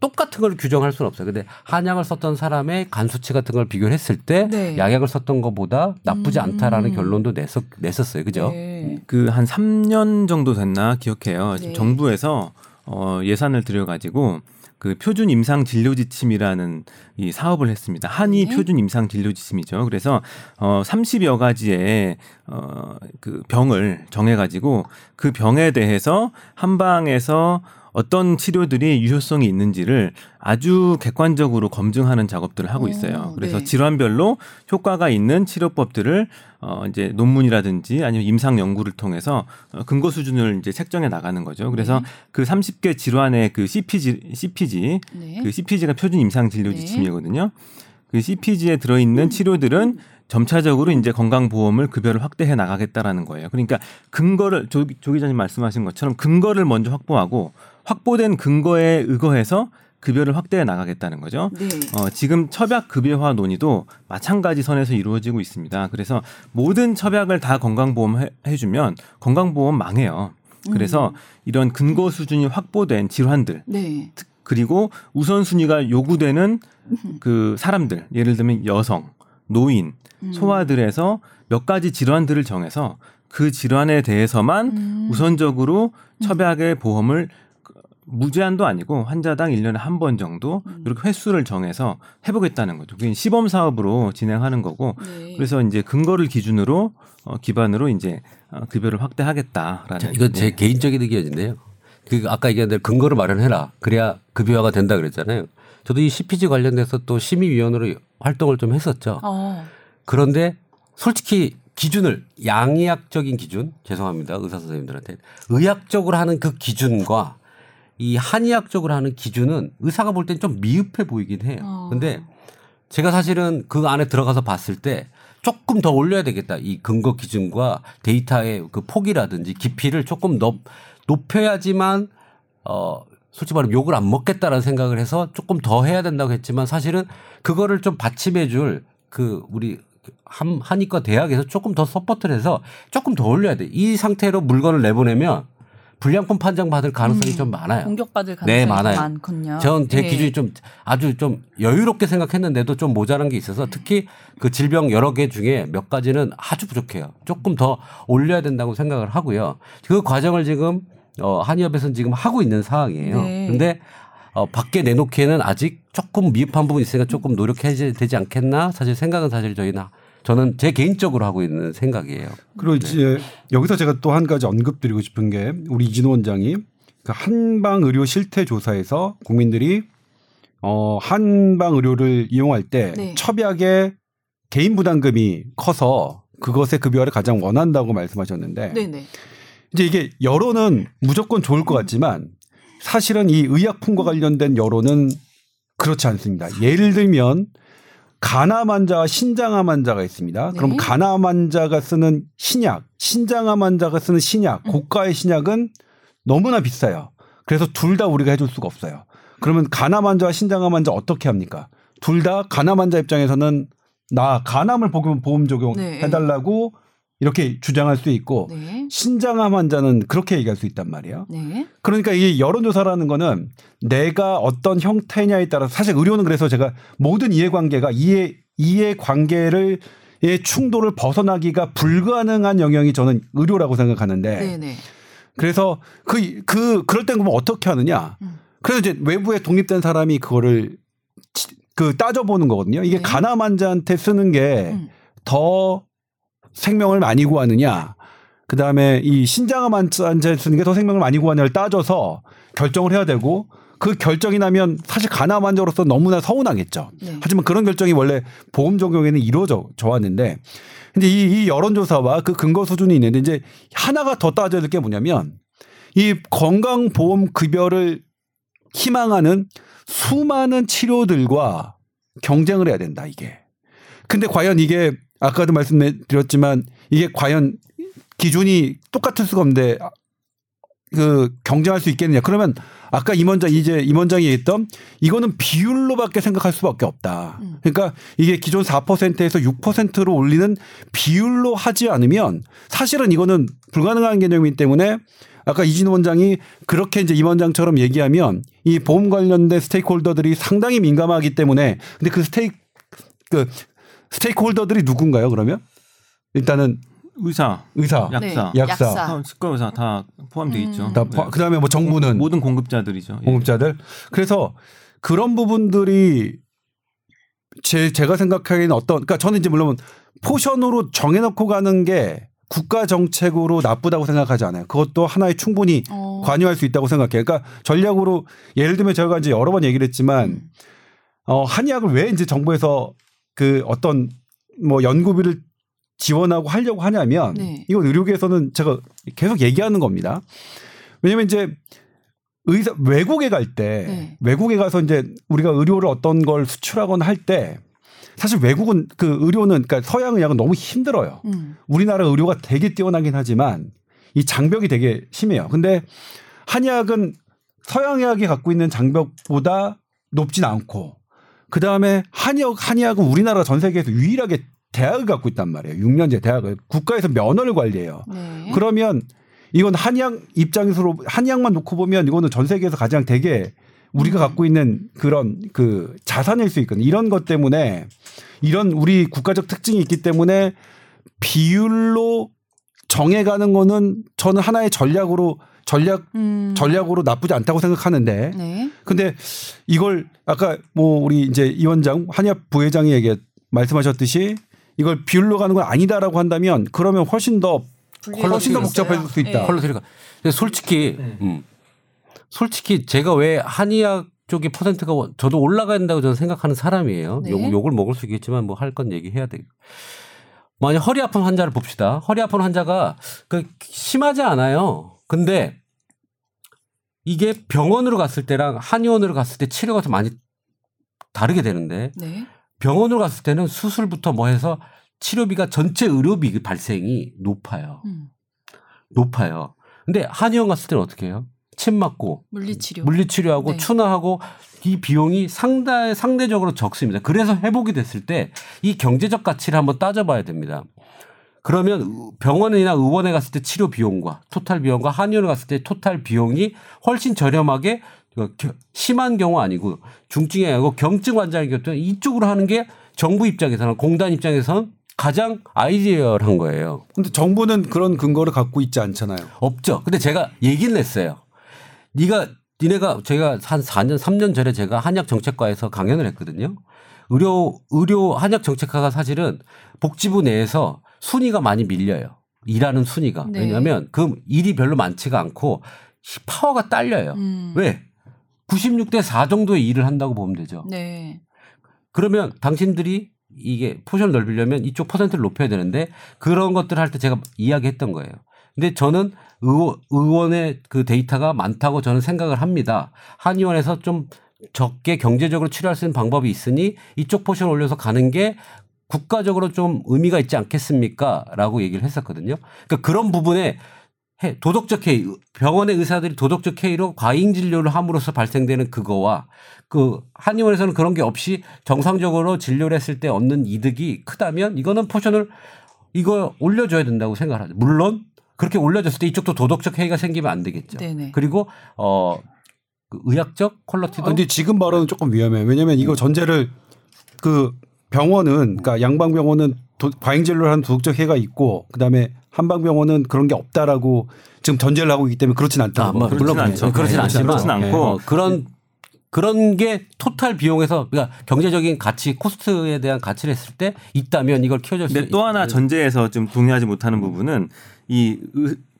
똑같은 걸 규정할 수는 없어요. 근데 한약을 썼던 사람의 간 수치 같은 걸 비교를 했을 때 네. 약약을 썼던 것보다 나쁘지 음. 않다라는 결론도 냈었, 냈었어요. 그죠? 네. 그한 3년 정도 됐나 기억해요. 지금 네. 정부에서 어 예산을 들여 가지고 그 표준 임상 진료 지침이라는 이 사업을 했습니다. 한의 네. 표준 임상 진료 지침이죠. 그래서 어 30여 가지의 어그 병을 정해 가지고 그 병에 대해서 한방에서 어떤 치료들이 유효성이 있는지를 아주 객관적으로 검증하는 작업들을 하고 있어요. 오, 그래서 네. 질환별로 효과가 있는 치료법들을 어 이제 논문이라든지 아니면 임상 연구를 통해서 어, 근거 수준을 이제 책정해 나가는 거죠. 그래서 네. 그 30개 질환의 그 CPG CPG 네. 그 CPG가 표준 임상 진료 네. 지침이거든요. 그 CPG에 들어 있는 치료들은 점차적으로 이제 건강보험을 급여를 확대해 나가겠다라는 거예요. 그러니까 근거를 조, 조 기자님 말씀하신 것처럼 근거를 먼저 확보하고 확보된 근거에 의거해서 급여를 확대해 나가겠다는 거죠. 네. 어, 지금 첩약 급여화 논의도 마찬가지 선에서 이루어지고 있습니다. 그래서 모든 첩약을 다 건강보험 해, 해주면 건강보험 망해요. 그래서 이런 근거 수준이 확보된 질환들 네. 그리고 우선순위가 요구되는 *laughs* 그 사람들 예를 들면 여성, 노인, 음. 소아들에서 몇 가지 질환들을 정해서 그 질환에 대해서만 음. 우선적으로 첩약의 보험을 그 무제한도 아니고 환자당 1년에 한 번 정도 음. 이렇게 횟수를 정해서 해보겠다는 거죠. 그게 시범 사업으로 진행하는 거고 네. 그래서 이제 근거를 기준으로 어, 기반으로 이제 어, 급여를 확대하겠다라는. 자, 이건 제 네. 개인적인 의견인데요. 그 아까 얘기한 대로 근거를 마련해라. 그래야 급여화가 된다 그랬잖아요. 저도 이 CPG 관련돼서 또 심의위원으로 활동을 좀 했었죠. 어. 그런데 솔직히 기준을 양의학적인 기준 죄송합니다 의사 선생님들한테 의학적으로 하는 그 기준과 이 한의학적으로 하는 기준은 의사가 볼 땐 좀 미흡해 보이긴 해요. 어. 근데 제가 사실은 그 안에 들어가서 봤을 때 조금 더 올려야 되겠다. 이 근거 기준과 데이터의 그 폭이라든지 깊이를 조금 높, 높여야지만 어 솔직히 말하면 욕을 안 먹겠다라는 생각을 해서 조금 더 해야 된다고 했지만 사실은 그거를 좀 받침해 줄 그 우리 한, 한의과 대학에서 조금 더 support를 해서 조금 더 올려야 돼. 이 상태로 물건을 내보내면 불량품 판정 받을 가능성이 음, 좀 많아요. 공격받을 가능성이 네, 많아요. 많군요. 전제 네. 기준이 좀 아주 좀 여유롭게 생각했는데도 좀 모자란 게 있어서 특히 그 질병 여러 개 중에 몇 가지는 아주 부족해요. 조금 더 올려야 된다고 생각을 하고요. 그 과정을 지금 어 한의협에서는 지금 하고 있는 상황이에요. 네. 근데 어 밖에 내놓기에는 아직 조금 미흡한 부분이 있으니까 조금 노력해야 되지 않겠나? 사실 생각은 사실 저희는 저는 제 개인적으로 하고 있는 생각이에요. 그리고 이제 여기서 제가 또 한 가지 언급드리고 싶은 게 우리 이진호 원장이 그 한방 의료 실태 조사에서 국민들이 어 한방 의료를 이용할 때 네. 첩약의 개인 부담금이 커서 그것의 급여를 가장 원한다고 말씀하셨는데 네네. 이제 이게 여론은 무조건 좋을 것 같지만 사실은 이 의약품과 관련된 여론은 그렇지 않습니다. 예를 들면 간암 환자와 신장암 환자가 있습니다. 네. 그럼 간암 환자가 쓰는 신약, 신장암 환자가 쓰는 신약, 음. 고가의 신약은 너무나 비싸요. 그래서 둘 다 우리가 해줄 수가 없어요. 그러면 간암 환자와 신장암 환자 어떻게 합니까? 둘 다 간암 환자 입장에서는 나 간암을 보험, 보험 적용 네. 해달라고 이렇게 주장할 수 있고 네. 신장암 환자는 그렇게 얘기할 수 있단 말이에요. 네. 그러니까 이 여론조사라는 거는 내가 어떤 형태냐에 따라서 사실 의료는 그래서 제가 모든 이해관계가 이해 이해관계를 의 충돌을 벗어나기가 불가능한 영역이 저는 의료라고 생각하는데 네네. 그래서 그 그 그럴 땐 그러면 어떻게 하느냐? 음. 그래서 이제 외부에 독립된 사람이 그거를 치- 그 따져보는 거거든요. 이게 네. 간암 환자한테 쓰는 게 음. 더 생명을 많이 구하느냐, 그 다음에 이 신장암 환자에 쓰는 게 더 생명을 많이 구하느냐를 따져서 결정을 해야 되고 그 결정이 나면 사실 간암 환자로서 너무나 서운하겠죠. 네. 하지만 그런 결정이 원래 보험 적용에는 이루어져 져 왔는데 근데 이, 이 여론조사와 그 근거 수준이 있는데 이제 하나가 더 따져야 될 게 뭐냐면 이 건강보험 급여를 희망하는 수많은 치료들과 경쟁을 해야 된다 이게. 근데 과연 이게 아까도 말씀드렸지만 이게 과연 기준이 똑같을 수가 없는데 그 경쟁할 수 있겠느냐? 그러면 아까 임원장 이제 임원장이 얘기했던 이거는 비율로밖에 생각할 수밖에 없다. 음. 그러니까 이게 기존 4%에서 6%로 올리는 비율로 하지 않으면 사실은 이거는 불가능한 개념이기 때문에 아까 이진호 원장이 그렇게 이제 임원장처럼 얘기하면 이 보험 관련된 스테이크홀더들이 상당히 민감하기 때문에 근데 그 스테이크 그 stakeholder들이 누군가요? 그러면 일단은 의사, 의사, 약사, 네. 약사. 약사. 치과 의사 다 포함되어 음. 있죠. 다 네. 포- 그다음에 뭐 정부는 모든 공급자들이죠. 예. 공급자들. 그래서 그런 부분들이 제 제가 생각하기에는 어떤 그러니까 저는 이제 물론 포션으로 정해놓고 가는 게 국가 정책으로 나쁘다고 생각하지 않아요. 그것도 하나의 충분히 어. 관여할 수 있다고 생각해요. 그러니까 전략으로 예를 들면 제가 이제 여러 번 얘기를 했지만 음. 어 한의학을 왜 이제 정부에서 그 어떤 뭐 연구비를 지원하고 하려고 하냐면 네. 이건 의료계에서는 제가 계속 얘기하는 겁니다. 왜냐면 이제 의사 외국에 갈때 네. 외국에 가서 이제 우리가 의료를 어떤 걸 수출하거나 할 때 사실 외국은 그 의료는 그러니까 서양 의학은 너무 힘들어요. 음. 우리나라 의료가 되게 뛰어나긴 하지만 이 장벽이 되게 심해요. 근데 한의학은 서양 의학이 갖고 있는 장벽보다 높진 않고 그 다음에 한의학 한의학은 우리나라 전 세계에서 유일하게 대학을 갖고 있단 말이에요. 6년제 대학을 국가에서 면허를 관리해요. 네. 그러면 이건 한의학 입장에서 한의학만 놓고 보면 이거는 전 세계에서 가장 되게 우리가 음. 갖고 있는 그런 그 자산일 수 있거든요. 이런 것 때문에 이런 우리 국가적 특징이 있기 때문에 비율로 정해가는 거는 저는 하나의 전략으로 전략 음. 전략으로 나쁘지 않다고 생각하는데 네. 근데 이걸 아까 뭐 우리 이제 이 원장 한의학 부회장이 얘기 말씀하셨듯이 이걸 비율로 가는 건 아니다라고 한다면 그러면 훨씬 더 훨씬 더 복잡해질 수 있다. 네. 컬러 솔직히 음. 솔직히 제가 왜 한의학 쪽의 퍼센트가 원- 저도 올라가야 된다고 저는 생각하는 사람이에요. 네. 욕, 욕을 먹을 수 있겠지만 뭐 할 건 얘기해야 돼. 만약 허리 아픈 환자를 봅시다. 허리 아픈 환자가 그 심하지 않아요. 근데 이게 병원으로 갔을 때랑 한의원으로 갔을 때 치료가 좀 많이 다르게 되는데 네. 병원으로 갔을 때는 수술부터 뭐 해서 치료비가 전체 의료비 발생이 높아요. 음. 높아요. 근데 한의원 갔을 때는 어떻게 해요? 침 맞고 물리치료. 물리치료하고 네. 추나하고 이 비용이 상당 상대적으로 적습니다. 그래서 회복이 됐을 때 이 경제적 가치를 한번 따져봐야 됩니다. 그러면 의- 병원이나 의원에 갔을 때 치료 비용과 토탈 비용과 한의원에 갔을 때 토탈 비용이 훨씬 저렴하게 그 겨- 심한 경우 아니고 중증이 아니고 경증 환자의 경우는 이쪽으로 하는 게 정부 입장에서는 공단 입장에서는 가장 아이디어한 거예요. 근데 정부는 그런 근거를 갖고 있지 않잖아요. 없죠. 근데 제가 얘기는 했어요. 네가 니네가 제가 한 4년 3년 전에 제가 한약 정책과에서 강연을 했거든요. 의료 의료 한약 정책과가 사실은 복지부 내에서 순위가 많이 밀려요. 일하는 순위가. 네. 왜냐하면 그 일이 별로 많지가 않고 파워가 딸려요. 음. 왜? 96대 4 정도의 일을 한다고 보면 되죠. 네. 그러면 당신들이 이게 포션을 넓히려면 이쪽 퍼센트를 높여야 되는데 그런 것들을 할때 제가 이야기했던 거예요. 근데 저는 의원, 의원의 그 데이터가 많다고 저는 생각을 합니다. 한의원에서 좀 적게 경제적으로 치료할 수 있는 방법이 있으니 이쪽 포션 올려서 가는 게 국가적으로 좀 의미가 있지 않겠습니까? 라고 얘기를 했었거든요. 그러니까 그런 부분에 해- 도덕적 해이, 병원의 의사들이 도덕적 해이로 과잉 진료를 함으로써 발생되는 그거와 그 한의원에서는 그런 게 없이 정상적으로 진료를 했을 때 얻는 이득이 크다면 이거는 포션을 이거 올려줘야 된다고 생각을 하죠. 물론 그렇게 올려줬을 때 이쪽도 도덕적 해이가 생기면 안 되겠죠. 네네. 그리고 어, 그 의학적 퀄러티도 아, 근데 지금 발언은 조금 위험해. 왜냐면 이거 전제를 그 병원은 그러니까 양방병원은 도, 과잉 진료를 하는 도덕적 해가 있고 그다음에 한방병원은 그런 게 없다라고 지금 전제를 하고 있기 때문에 그렇진 않다. 아, 뭐, 그렇진 물론 않죠. 그렇진 네, 않지만 그렇진 않고. 어, 그런 그런 게 토탈 비용에서 그러니까 경제적인 가치 코스트에 대한 가치를 했을 때 있다면 이걸 키워줄 수 근데 또 하나 전제에서 좀 동의하지 못하는 부분은 이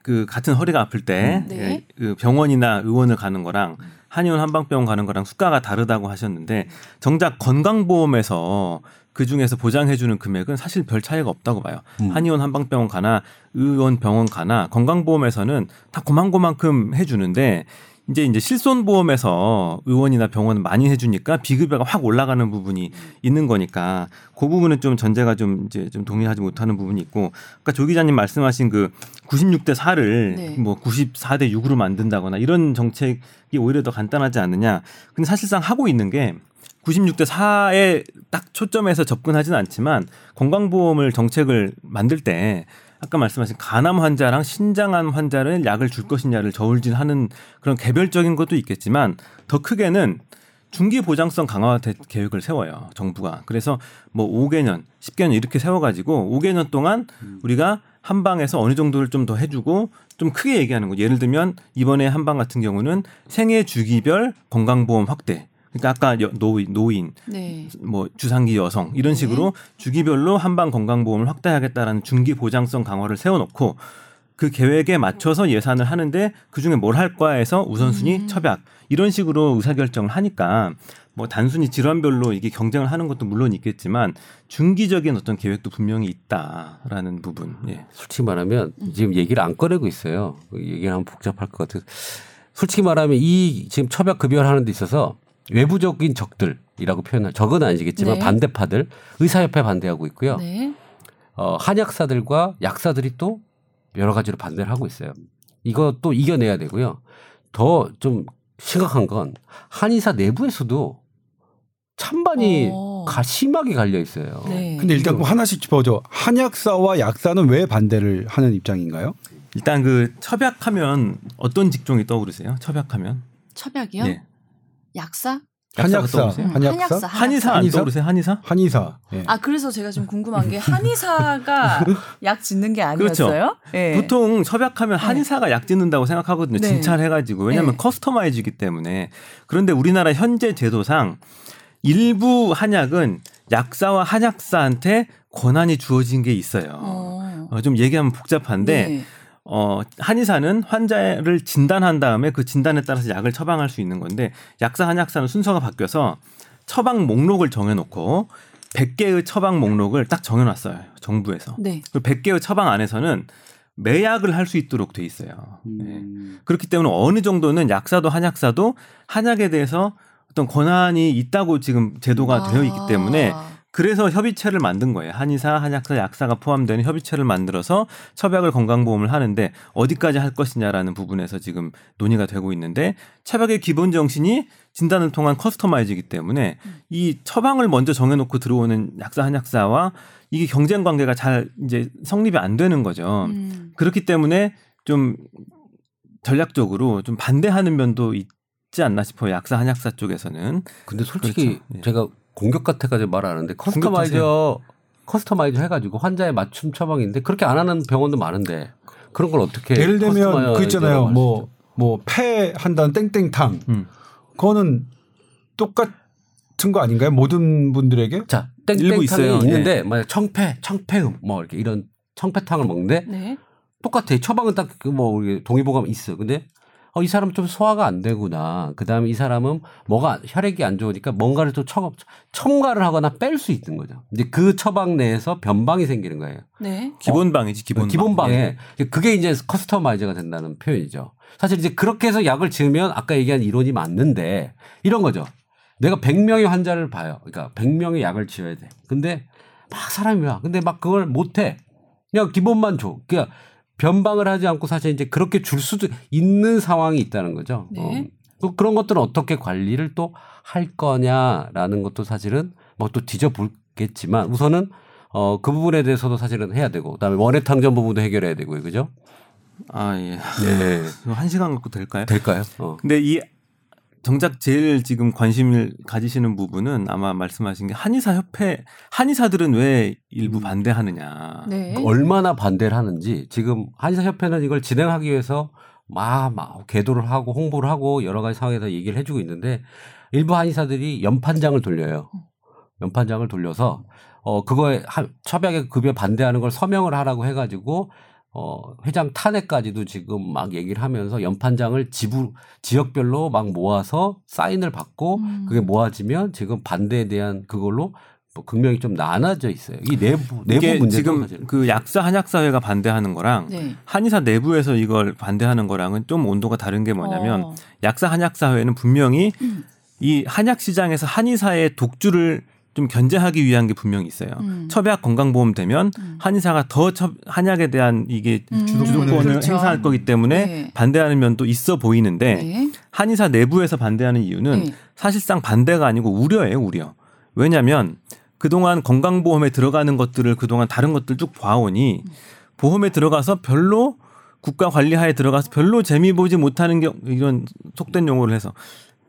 그 같은 허리가 아플 때 네. 예, 그 병원이나 의원을 가는 거랑 한의원 한방병원 가는 거랑 수가가 다르다고 하셨는데 정작 건강보험에서 그 중에서 보장해주는 금액은 사실 별 차이가 없다고 봐요. 한의원 한방병원 가나 의원 병원 가나 건강보험에서는 다 고만고만큼 해주는데 이제 이제 실손 보험에서 의원이나 병원 많이 해주니까 비급여가 확 올라가는 부분이 있는 거니까 그 부분은 좀 전제가 좀 이제 좀 동의하지 못하는 부분이 있고 아까 조 기자님 말씀하신 그 96대 4를 네. 뭐 94대 6으로 만든다거나 이런 정책이 오히려 더 간단하지 않느냐. 근데 사실상 하고 있는 게 96대 4에 딱 초점해서 접근하지는 않지만 건강보험을 정책을 만들 때 아까 말씀하신 간암 환자랑 신장암 환자를 약을 줄 것이냐를 저울질하는 그런 개별적인 것도 있겠지만 더 크게는 중기 보장성 강화 대- 계획을 세워요 정부가. 그래서 뭐 5개년, 10개년 이렇게 세워가지고 5개년 동안 우리가 한 방에서 어느 정도를 좀 더 해주고 좀 크게 얘기하는 거. 예를 들면 이번에 한 방 같은 경우는 생애 주기별 건강보험 확대 그러니까 아까 여- 노인, 노인 네. 뭐 주상기 여성 이런 식으로 주기별로 한방 건강보험을 확대하겠다라는 중기 보장성 강화를 세워놓고 그 계획에 맞춰서 예산을 하는데 그 중에 뭘 할까 해서 우선순위 처박 이런 식으로 의사결정을 하니까 뭐 단순히 질환별로 이게 경쟁을 하는 것도 물론 있겠지만 중기적인 어떤 계획도 분명히 있다라는 부분. 예. 솔직히 말하면 지금 얘기를 안 꺼내고 있어요. 그 얘기를 하면 복잡할 것 같아서 솔직히 말하면 이 지금 처벽 급여를 하는 데 있어서 외부적인 적들이라고 표현할 적은 아니겠지만 네. 반대파들 의사협회 반대하고 있고요. 네. 어, 한약사들과 약사들이 또 여러 가지로 반대를 하고 있어요. 이것도 이겨내야 되고요. 더 좀 심각한 건 한의사 내부에서도 찬반이 어. 가 심하게 갈려 있어요. 네. 근데 일단 하나씩 짚어줘. 한약사와 약사는 왜 반대를 하는 입장인가요? 일단 그 첩약하면 어떤 직종이 떠오르세요? 첩약하면 첩약이요? 예. 약사? 한약사? 한약사, 한의사 안 한의사? 떠오르세요? 한의사? 한의사. 예. 아 그래서 제가 좀 궁금한 게 한의사가 *laughs* 약 짓는 게 아니었어요? 예. 그렇죠. 보통 섭약하면 한의사가 약 짓는다고 생각하거든요. 네. 진찰해가지고 왜냐하면 네. 커스터마이즈이기 때문에 그런데 우리나라 현재 제도상 일부 한약은 약사와 한약사한테 권한이 주어진 게 있어요. 어. 어, 좀 얘기하면 복잡한데 네. 어, 한의사는 환자를 진단한 다음에 그 진단에 따라서 약을 처방할 수 있는 건데 약사 한약사는 순서가 바뀌어서 처방 목록을 정해놓고 100개의 처방 목록을 딱 정해놨어요 정부에서 네. 그 100개의 처방 안에서는 매약을 할 수 있도록 돼 있어요. 네. 그렇기 때문에 어느 정도는 약사도 한약사도 한약에 대해서 어떤 권한이 있다고 지금 제도가 되어 있기 때문에 아. 그래서 협의체를 만든 거예요. 한의사, 한약사, 약사가 포함되는 협의체를 만들어서 처박을 건강보험을 하는데 어디까지 할 것이냐라는 부분에서 지금 논의가 되고 있는데 처박의 기본 정신이 진단을 통한 커스터마이즈이기 때문에 이 처방을 먼저 정해놓고 들어오는 약사, 한약사와 이게 경쟁 관계가 잘 이제 성립이 안 되는 거죠. 음. 그렇기 때문에 좀 전략적으로 좀 반대하는 면도 있지 않나 싶어요. 약사, 한약사 쪽에서는. 근데 솔직히 그렇죠. 예. 제가 공격 같아가지고 말 안 하는데 커스터마이저 커스터마이저 해가지고 환자의 맞춤 처방인데 그렇게 안 하는 병원도 많은데 그런 걸 어떻게 예를 들면 그 있잖아요. 뭐? 뭐 폐 한다는 땡땡탕. 음. 그거는 똑같은 거 아닌가요? 모든 분들에게? 자 땡땡탕이 있어요. 있는데 만약 청폐 청폐음 뭐 이렇게 이런 청폐탕을 먹는데 네. 똑같아 처방은 딱그뭐 우리 동의보감 있어 근데 어, 이 사람 좀 소화가 안 되구나. 그 다음에 이 사람은 뭐가 혈액이 안 좋으니까 뭔가를 또 첨, 첨가를 하거나 뺄 수 있는 거죠. 이제 그 처방 내에서 변방이 생기는 거예요. 네. 기본 방이지 기본 방. 기본 방에 예. 그게 이제 커스터마이저가 된다는 표현이죠. 사실 이제 그렇게 해서 약을 지으면 아까 얘기한 이론이 맞는데 이런 거죠. 내가 100명의 환자를 봐요. 그러니까 100명의 약을 지어야 돼. 근데 막 사람이 와. 근데 막 그걸 못 해. 그냥 기본만 줘. 그러니까 변방을 하지 않고 사실 이제 그렇게 줄 수도 있는 상황이 있다는 거죠. 네. 어. 또 그런 것들은 어떻게 관리를 또 할 거냐라는 것도 사실은 뭐 또 뒤져보겠지만 우선은 어, 그 부분에 대해서도 사실은 해야 되고 그다음에 원해탕전 부분도 해결해야 되고요. 그죠? 아 예. 네. *laughs* 한 시간 갖고 될까요? 될까요? 어. 근데 이 정작 제일 지금 관심을 가지시는 부분은 아마 말씀하신 게 한의사 협회 한의사들은 왜 일부 반대하느냐. 네. 얼마나 반대를 하는지 지금 한의사 협회는 이걸 진행하기 위해서 막, 막 계도를 하고 홍보를 하고 여러 가지 상황에서 얘기를 해주고 있는데 일부 한의사들이 연판장을 돌려요. 연판장을 돌려서 어 그거에 한- 처방의 급여 반대하는 걸 서명을 하라고 해가지고 어 회장 탄핵까지도 지금 막 얘기를 하면서 연판장을 지부 지역별로 막 모아서 사인을 받고 음. 그게 모아지면 지금 반대에 대한 그걸로 뭐 극명히 좀 나눠져 있어요. 이 내부 내부 문제도 지금 사실은. 그 약사 한약 사회가 반대하는 거랑 네. 한의사 내부에서 이걸 반대하는 거랑은 좀 온도가 다른 게 뭐냐면 어. 약사 한약 사회는 분명히 음. 이 한약 시장에서 한의사의 독주를 좀 견제하기 위한 게 분명히 있어요. 음. 첩약 건강보험 되면 음. 한의사가 더 첩, 한약에 대한 이게 음. 주도권을 그렇죠. 행사할 거기 때문에 네. 반대하는 면도 있어 보이는데 네. 한의사 내부에서 반대하는 이유는 네. 사실상 반대가 아니고 우려예요, 우려. 왜냐하면 그동안 건강보험에 들어가는 것들을 그동안 다른 것들 쭉 봐오니 보험에 들어가서 별로 국가 관리하에 들어가서 별로 재미 보지 못하는 경 이런 속된 용어를 해서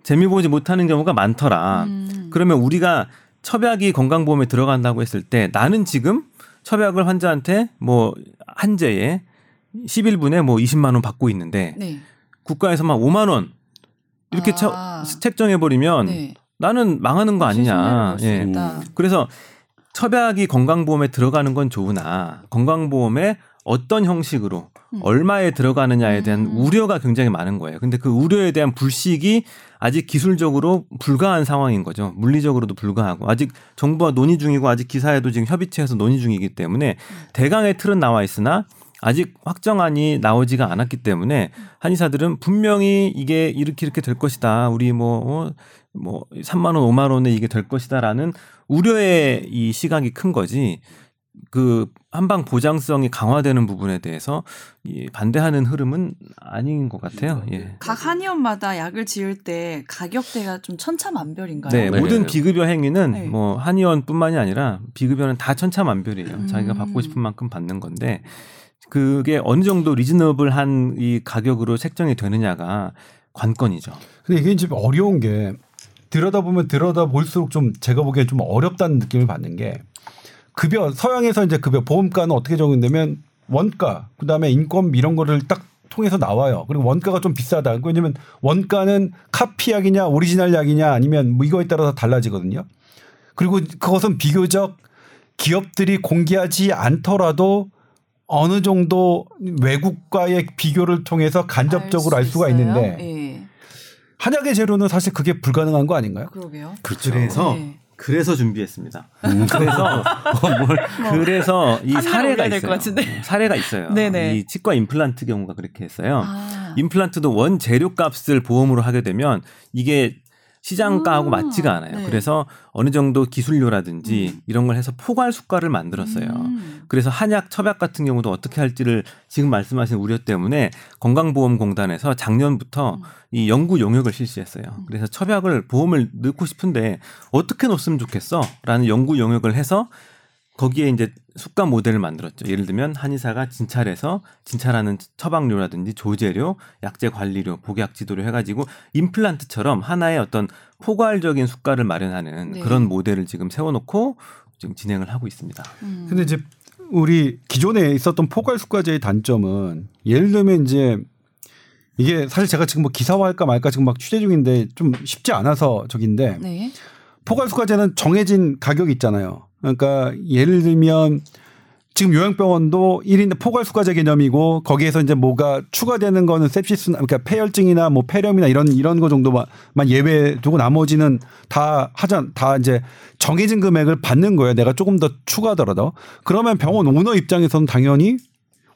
재미 보지 못하는 경우가 많더라. 음. 그러면 우리가 첩약이 건강보험에 들어간다고 했을 때 나는 지금 첩약을 환자한테 뭐 한제에 10일분에 뭐 20만 원 받고 있는데 네. 국가에서만 5만 원 이렇게 아. 쳐- 책정해 버리면 네. 나는 망하는 거 아니냐. 예. 예. 그래서 첩약이 건강보험에 들어가는 건 좋으나 건강보험에 어떤 형식으로 음. 얼마에 들어가느냐에 대한 음. 우려가 굉장히 많은 거예요. 근데 그 우려에 대한 불식이 아직 기술적으로 불가한 상황인 거죠. 물리적으로도 불가하고 아직 정부와 논의 중이고 아직 기사에도 지금 협의체에서 논의 중이기 때문에 대강의 틀은 나와 있으나 아직 확정안이 나오지가 않았기 때문에 한의사들은 분명히 이게 이렇게 이렇게 될 것이다. 우리 뭐, 어, 뭐 3만 원, 5만 원에 이게 될 것이다라는 우려의 이 시각이 큰 거지. 그 한방 보장성이 강화되는 부분에 대해서 이 반대하는 흐름은 아닌 것 같아요. 예. 각 한의원마다 약을 지을 때 가격대가 좀 천차만별인가요? 네, 네. 모든 비급여 행위는 네. 뭐 한의원뿐만이 아니라 비급여는 다 천차만별이에요. 음. 자기가 받고 싶은 만큼 받는 건데 그게 어느 정도 리즈너블한 이 가격으로 책정이 되느냐가 관건이죠. 근데 이게 좀 어려운 게 들여다보면 들여다볼수록 좀 제가 보기엔 좀 어렵다는 느낌을 받는 게 급여 서양에서 이제 급여 보험가는 어떻게 적용되면 원가 그다음에 인건 이런 거를 딱 통해서 나와요. 그리고 원가가 좀 비싸다. 왜냐면 원가는 카피 약이냐 오리지널 약이냐 아니면 뭐 이거에 따라서 달라지거든요. 그리고 그것은 비교적 기업들이 공개하지 않더라도 어느 정도 외국과의 비교를 통해서 간접적으로 알, 수 수가 있어요? 있는데 예. 한약의 재료는 사실 그게 불가능한 거 아닌가요? 그러게요. 그렇죠. 그래서 네. 그래서 준비했습니다. *laughs* 그래서 그래서 이한 사례가 명을 올려야 될것 있어요. 같은데. 사례가 있어요. *laughs* 네네. 이 치과 임플란트 경우가 그렇게 했어요. 아. 임플란트도 원 재료 값을 보험으로 하게 되면 이게 시장가하고 아, 맞지가 않아요. 네. 그래서 어느 정도 기술료라든지 이런 걸 해서 포괄 수가를 만들었어요. 음. 그래서 한약, 첩약 같은 경우도 어떻게 할지를 지금 말씀하신 우려 때문에 건강보험공단에서 작년부터 음. 이 연구 용역을 실시했어요. 그래서 첩약을 보험을 넣고 싶은데 어떻게 넣었으면 좋겠어? 라는 연구 용역을 해서 거기에 이제 수가 모델을 만들었죠. 예를 들면 한의사가 진찰해서 진찰하는 처방료라든지 조제료, 약제 관리료, 복약 지도를 해가지고 임플란트처럼 하나의 어떤 포괄적인 수가를 마련하는 네. 그런 모델을 지금 세워놓고 지금 진행을 하고 있습니다. 음. 근데 이제 우리 기존에 있었던 포괄수가제의 단점은 예를 들면 이제 이게 사실 제가 지금 뭐 기사화할까 말까 지금 막 취재 중인데 좀 쉽지 않아서 저긴데 네. 포괄수가제는 정해진 가격이 있잖아요. 그러니까 예를 들면 지금 요양병원도 1인 포괄수가제 개념이고 거기에서 이제 뭐가 추가되는 거는 sepsis 그러니까 폐혈증이나 뭐 폐렴이나 이런 이런 거 정도만 예외 두고 나머지는 다 하자 다 이제 정해진 금액을 받는 거예요. 내가 조금 더 추가하더라도 그러면 병원 오너 입장에서는 당연히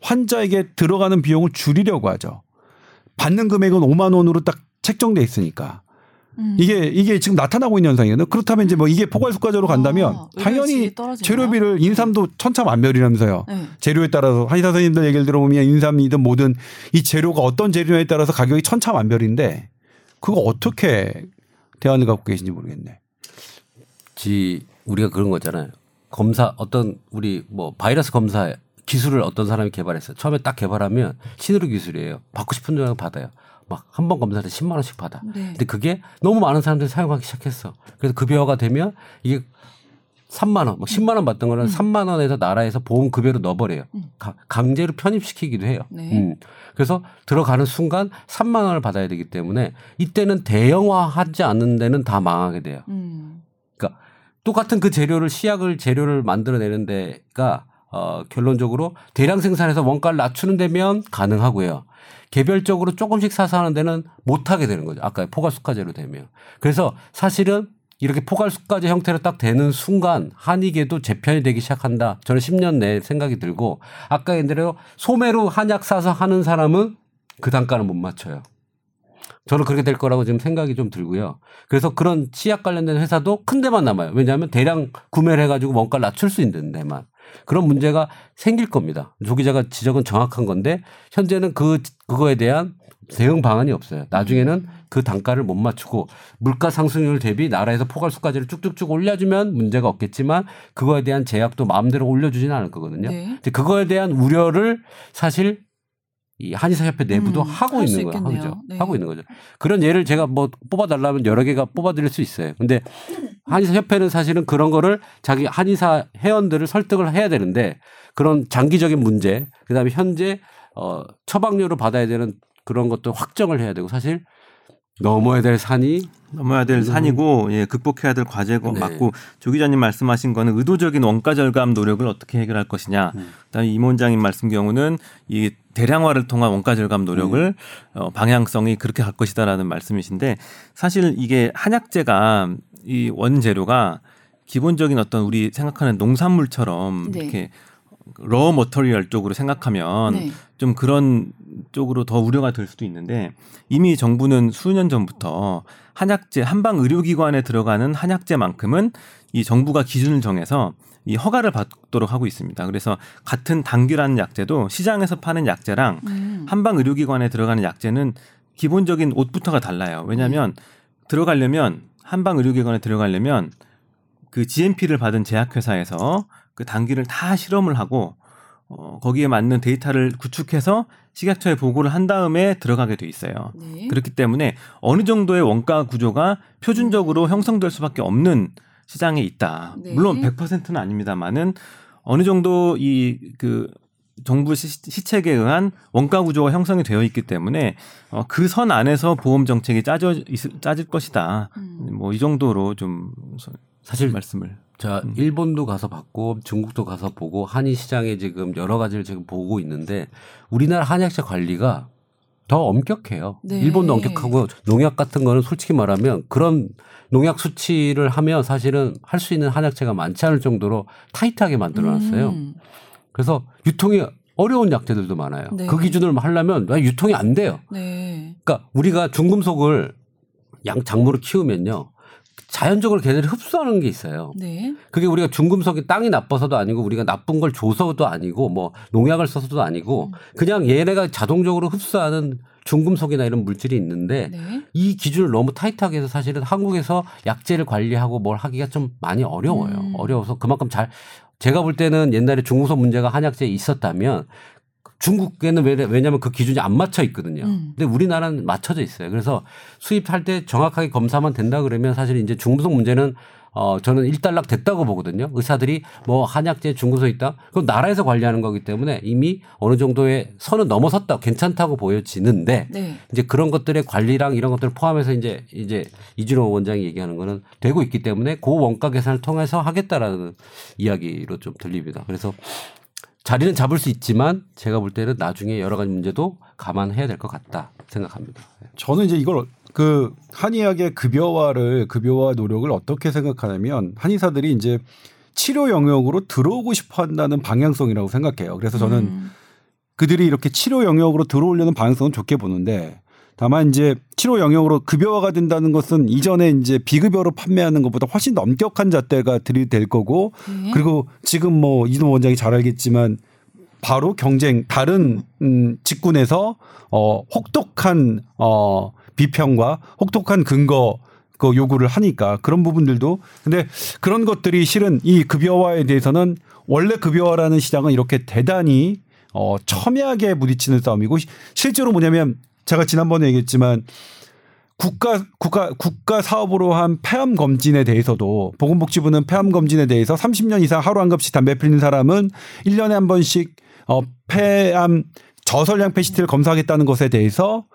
환자에게 들어가는 비용을 줄이려고 하죠. 받는 금액은 5만 원으로 딱 책정돼 있으니까. 음. 이게 이게 지금 나타나고 있는 현상이거든요. 그렇다면 이제 뭐 이게 포괄수가제로 간다면 아, 당연히? 재료비를 인삼도 천차만별이라면서요. 네. 재료에 따라서 한의사 선생님들 얘기를 들어보면 인삼이든 뭐든 이 재료가 어떤 재료에 따라서 가격이 천차만별인데 그거 어떻게 대안을 갖고 계신지 모르겠네. 지 우리가 그런 거잖아요. 검사 어떤 우리 뭐 바이러스 검사 기술을 어떤 사람이 개발했어요. 처음에 딱 개발하면 신으로 기술이에요. 받고 싶은 줄 알고 받아요. 막 한 번 검사할 때 10만 원씩 받아. 네. 근데 그게 너무 많은 사람들이 사용하기 시작했어. 그래서 급여가 되면 이게 3만 원, 뭐 10만 원 받던 음. 거는 3만 원에서 나라에서 보험 급여로 넣어버려요. 가- 강제로 편입시키기도 해요. 네. 음. 그래서 들어가는 순간 3만 원을 받아야 되기 때문에 이때는 대형화하지 않는 데는 다 망하게 돼요. 음. 그러니까 똑같은 그 재료를 시약을 재료를 만들어내는 데가 어, 결론적으로 대량 생산해서 원가를 낮추는 데면 가능하고요. 개별적으로 조금씩 사서 하는 데는 못 하게 되는 거죠. 아까 포괄수가제로 되면. 그래서 사실은 이렇게 포괄수가제 형태로 딱 되는 순간 한의계도 재편이 되기 시작한다. 저는 10년 내에 생각이 들고 아까 얘기한 대로 소매로 한약 사서 하는 사람은 그 단가는 못 맞춰요. 저는 그렇게 될 거라고 지금 생각이 좀 들고요. 그래서 그런 치약 관련된 회사도 큰 데만 남아요. 왜냐하면 대량 구매를 해가지고 원가를 낮출 수 있는 데만. 그런 문제가 생길 겁니다. 조 기자가 지적은 정확한 건데 현재는 그 그거에 대한 대응 방안이 없어요. 나중에는 그 단가를 못 맞추고 물가 상승률 대비 나라에서 포괄수까지를 쭉쭉쭉 올려주면 문제가 없겠지만 그거에 대한 제약도 마음대로 올려주지는 않을 거거든요. 네. 그거에 대한 우려를 사실 이 한의사협회 내부도 음, 하고 있는. 있겠네요. 하죠. 네. 하고 있는 거죠. 그런 예를 제가 뭐 뽑아달라면 여러 개가 뽑아드릴 수 있어요. 근데 한의사협회는 사실은 그런 거를 자기 한의사 회원들을 설득을 해야 되는데 그런 장기적인 문제, 그 다음에 현재 어, 처방료를 받아야 되는 그런 것도 확정을 해야 되고 사실 넘어야 될 산이 넘어야 될 산이고 예, 극복해야 될 과제고 네. 맞고 조 기자님 말씀하신 거는 의도적인 원가 절감 노력을 어떻게 해결할 것이냐. 음. 그다음에 임 원장님 말씀 경우는 이 대량화를 통한 원가 절감 노력을 음. 어, 방향성이 그렇게 갈 것이다라는 말씀이신데 사실 이게 한약재가 이 원재료가 기본적인 어떤 우리 생각하는 농산물처럼 네. 이렇게 러 머터리얼 쪽으로 생각하면 네. 좀 그런 쪽으로 더 우려가 될 수도 있는데 이미 정부는 수년 전부터 한약재 한방 의료기관에 들어가는 한약재만큼은 이 정부가 기준을 정해서 이 허가를 받도록 하고 있습니다. 그래서 같은 당귀라는 약재도 시장에서 파는 약재랑 음. 한방 의료기관에 들어가는 약재는 기본적인 옷부터가 달라요. 왜냐하면 들어가려면 한방 의료기관에 들어가려면 그 GMP를 받은 제약회사에서 그 단기를 다 실험을 하고 어, 거기에 맞는 데이터를 구축해서 식약처에 보고를 한 다음에 들어가게 돼 있어요. 네. 그렇기 때문에 어느 정도의 원가 구조가 표준적으로 형성될 수밖에 없는 시장에 있다. 네. 물론 100%는 아닙니다만은 어느 정도 이 그 정부 시, 시책에 의한 원가 구조가 형성이 되어 있기 때문에 어, 그 선 안에서 보험 정책이 짜져 있, 짜질 것이다. 음. 뭐이 정도로 좀 서- 사실 말씀을 자 음. 일본도 가서 봤고 중국도 가서 보고 한의 시장에 지금 여러 가지를 지금 보고 있는데 우리나라 한약재 관리가 더 엄격해요. 네. 일본도 엄격하고 농약 같은 거는 솔직히 말하면 그런 농약 수치를 하면 사실은 할 수 있는 한약재가 많지 않을 정도로 타이트하게 만들어놨어요. 음. 그래서 유통이 어려운 약재들도 많아요. 네. 그 기준을 하려면 유통이 안 돼요. 네. 그러니까 우리가 중금속을 양 작물을 키우면요. 자연적으로 걔들이 흡수하는 게 있어요. 네. 그게 우리가 중금속이 땅이 나빠서도 아니고 우리가 나쁜 걸 줘서도 아니고 뭐 농약을 써서도 아니고 그냥 얘네가 자동적으로 흡수하는 중금속이나 이런 물질이 있는데 네. 이 기준을 너무 타이트하게 해서 사실은 한국에서 약재를 관리하고 뭘 하기가 좀 많이 어려워요. 음. 어려워서 그만큼 잘 제가 볼 때는 옛날에 중금속 문제가 한약재에 있었다면 중국에는 왜, 왜냐하면 그 기준이 안 맞춰 있거든요. 음. 근데 우리나라는 맞춰져 있어요. 그래서 수입할 때 정확하게 검사만 된다 그러면 사실 이제 중금속 문제는 어 저는 일단락 됐다고 보거든요. 의사들이 뭐 한약재 중금속 있다. 그건 나라에서 관리하는 거기 때문에 이미 어느 정도의 선은 넘어섰다. 괜찮다고 보여지는데 네. 이제 그런 것들의 관리랑 이런 것들을 포함해서 이제 이제 이준호 원장이 얘기하는 거는 되고 있기 때문에 그 원가 계산을 통해서 하겠다라는 이야기로 좀 들립니다. 그래서 자리는 잡을 수 있지만 제가 볼 때는 나중에 여러 가지 문제도 감안해야 될 것 같다 생각합니다. 저는 이제 이걸 그 한의학의 급여화를 급여화 노력을 어떻게 생각하냐면 한의사들이 이제 치료 영역으로 들어오고 싶어 한다는 방향성이라고 생각해요. 그래서 저는 음. 그들이 이렇게 치료 영역으로 들어오려는 방향성은 좋게 보는데 다만 이제 치료 영역으로 급여화가 된다는 것은 이전에 이제 비급여로 판매하는 것보다 훨씬 더 엄격한 잣대가 들이댈 거고 네. 그리고 지금 뭐 이동 원장이 잘 알겠지만 바로 경쟁 다른 음 직군에서 어 혹독한 어 비평과 혹독한 근거 그 요구를 하니까 그런 부분들도 근데 그런 것들이 실은 이 급여화에 대해서는 원래 급여화라는 시장은 이렇게 대단히 어 첨예하게 부딪히는 싸움이고 시- 실제로 뭐냐면 제가 지난번에 얘기했지만 국가 국가 국가 사업으로 한 폐암 검진에 대해서도 보건복지부는 폐암 검진에 대해서 30년 이상 하루 한 갑씩 담배 피는 사람은 1년에 한 번씩 어 폐암 저선량 폐 CT를 검사하겠다는 것에 대해서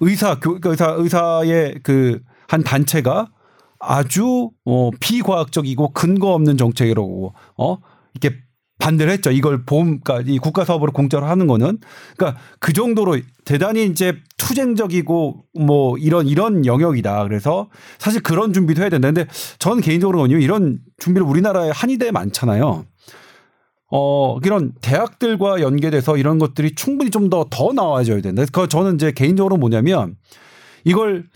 의사 교그 의사 의사의 그 한 단체가 아주 어 비과학적이고 근거 없는 정책이라고 어 이렇게 반대를 했죠. 이걸 보험, 그러니까 이 국가 사업으로 공짜로 하는 거는 그러니까 그 정도로 대단히 이제 투쟁적이고 뭐 이런 이런 영역이다. 그래서 사실 그런 준비도 해야 된다. 근데 저는 개인적으로는 이런 준비를 우리나라에 한의대에 많잖아요. 어, 이런 대학들과 연계돼서 이런 것들이 충분히 좀더더 나와줘야 된다. 그 저는 이제 개인적으로 뭐냐면 이걸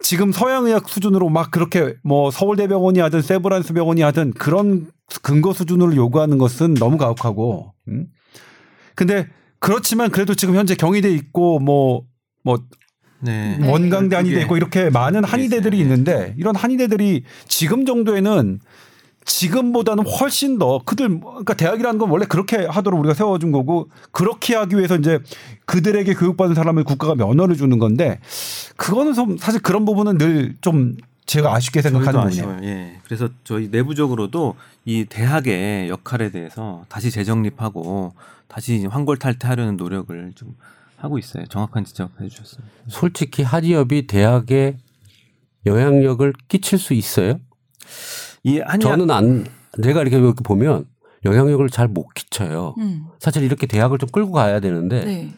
지금 서양의학 수준으로 막 그렇게 뭐 서울대병원이 하든 세브란스 병원이 하든 그런 근거 수준으로 요구하는 것은 너무 가혹하고, 음. 근데 그렇지만 그래도 지금 현재 경희대 있고 뭐, 뭐 네. 원광대 한의대 있고 이렇게 많은 그게 한의대들이 있어요. 있는데 이런 한의대들이 지금 정도에는 지금보다는 훨씬 더 그들 그러니까 대학이라는 건 원래 그렇게 하도록 우리가 세워준 거고 그렇게 하기 위해서 이제 그들에게 교육받은 사람을 국가가 면허를 주는 건데 그거는 좀 사실 그런 부분은 늘 좀 제가 아쉽게 생각하는. 아쉬워요. 예. 그래서 저희 내부적으로도 이 대학의 역할에 대해서 다시 재정립하고 다시 환골탈퇴하려는 노력을 좀 하고 있어요. 정확한 지적해 주셨어요. 솔직히 한의협이 대학에 영향력을 끼칠 수 있어요? 이 한의학 저는 안 제가 이렇게 이렇게 보면 영향력을 잘 못 끼쳐요. 음. 사실 이렇게 대학을 좀 끌고 가야 되는데 네.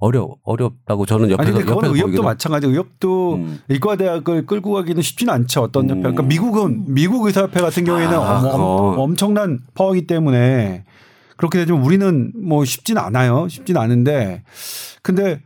어려 어렵다고 저는 아니 옆에서 근데 그건 의협도 보기도 마찬가지. 의협도 음. 의과대학을 끌고 가기는 쉽지는 않죠. 어떤 음. 협회. 그러니까 미국은 미국 의사협회 같은 경우에는 아, 엄-. 엄청난 파워이기 때문에 그렇게 되지만 우리는 뭐 쉽진 않아요. 쉽진 않은데 근데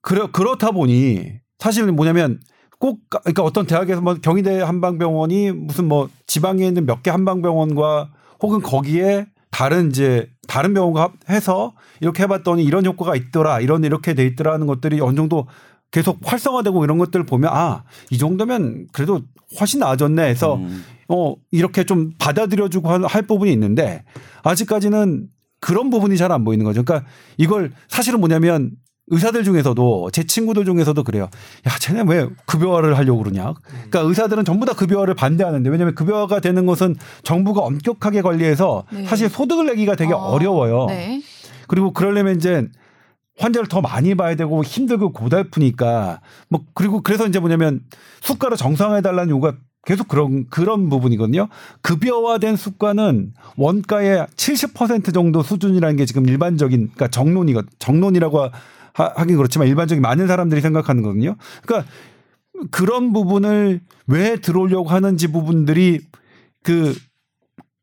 그렇 그렇다 보니 사실은 뭐냐면 꼭 가- 그러니까 어떤 대학에서 뭐 경희대 한방병원이 무슨 뭐 지방에 있는 몇 개 한방병원과 혹은 거기에 다른 이제 다른 병원과 합- 해서 이렇게 해봤더니 이런 효과가 있더라 이런 이렇게 돼 있더라 하는 것들이 어느 정도 계속 활성화되고 이런 것들을 보면 아 이 정도면 그래도 훨씬 나아졌네 해서 음. 어 이렇게 좀 받아들여주고 할, 할 부분이 있는데 아직까지는 그런 부분이 잘 안 보이는 거죠. 그러니까 이걸 사실은 뭐냐면 의사들 중에서도 제 친구들 중에서도 그래요. 야, 쟤네 왜 급여화를 하려고 그러냐. 그러니까 의사들은 전부 다 급여화를 반대하는데 왜냐하면 급여화가 되는 것은 정부가 엄격하게 관리해서 네. 사실 소득을 내기가 되게 어, 어려워요. 네. 그리고 그러려면 이제 환자를 더 많이 봐야 되고 힘들고 고달프니까 뭐 그리고 그래서 이제 뭐냐면 수가를 정상화해 달라는 요구가 계속 그런 그런 부분이거든요. 급여화된 수가는 원가의 70% 정도 수준이라는 게 지금 일반적인 그러니까 정론이거 정론이라고 하- 하긴 그렇지만 일반적인 많은 사람들이 생각하는 거거든요. 그러니까 그런 부분을 왜 들어오려고 하는지 부분들이 그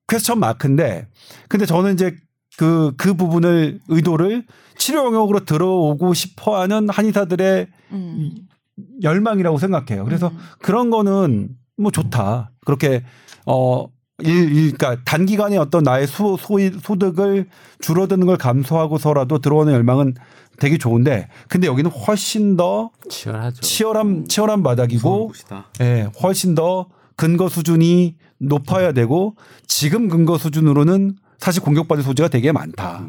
퀘스천 마크인데 근데 저는 이제 그, 그 부분을 의도를 치료 영역으로 들어오고 싶어 하는 한의사들의 음. 열망이라고 생각해요. 그래서 음. 그런 거는 뭐 좋다. 그렇게 어, 일, 일, 그러니까 단기간에 어떤 나의 수, 소위, 소득을 줄어드는 걸 감수하고서라도 들어오는 열망은 되게 좋은데 근데 여기는 훨씬 더 치열하죠. 치열한, 치열한 바닥이고. 예, 훨씬 더 근거 수준이 높아야 되고 지금 근거 수준으로는 사실 공격받을 소지가 되게 많다.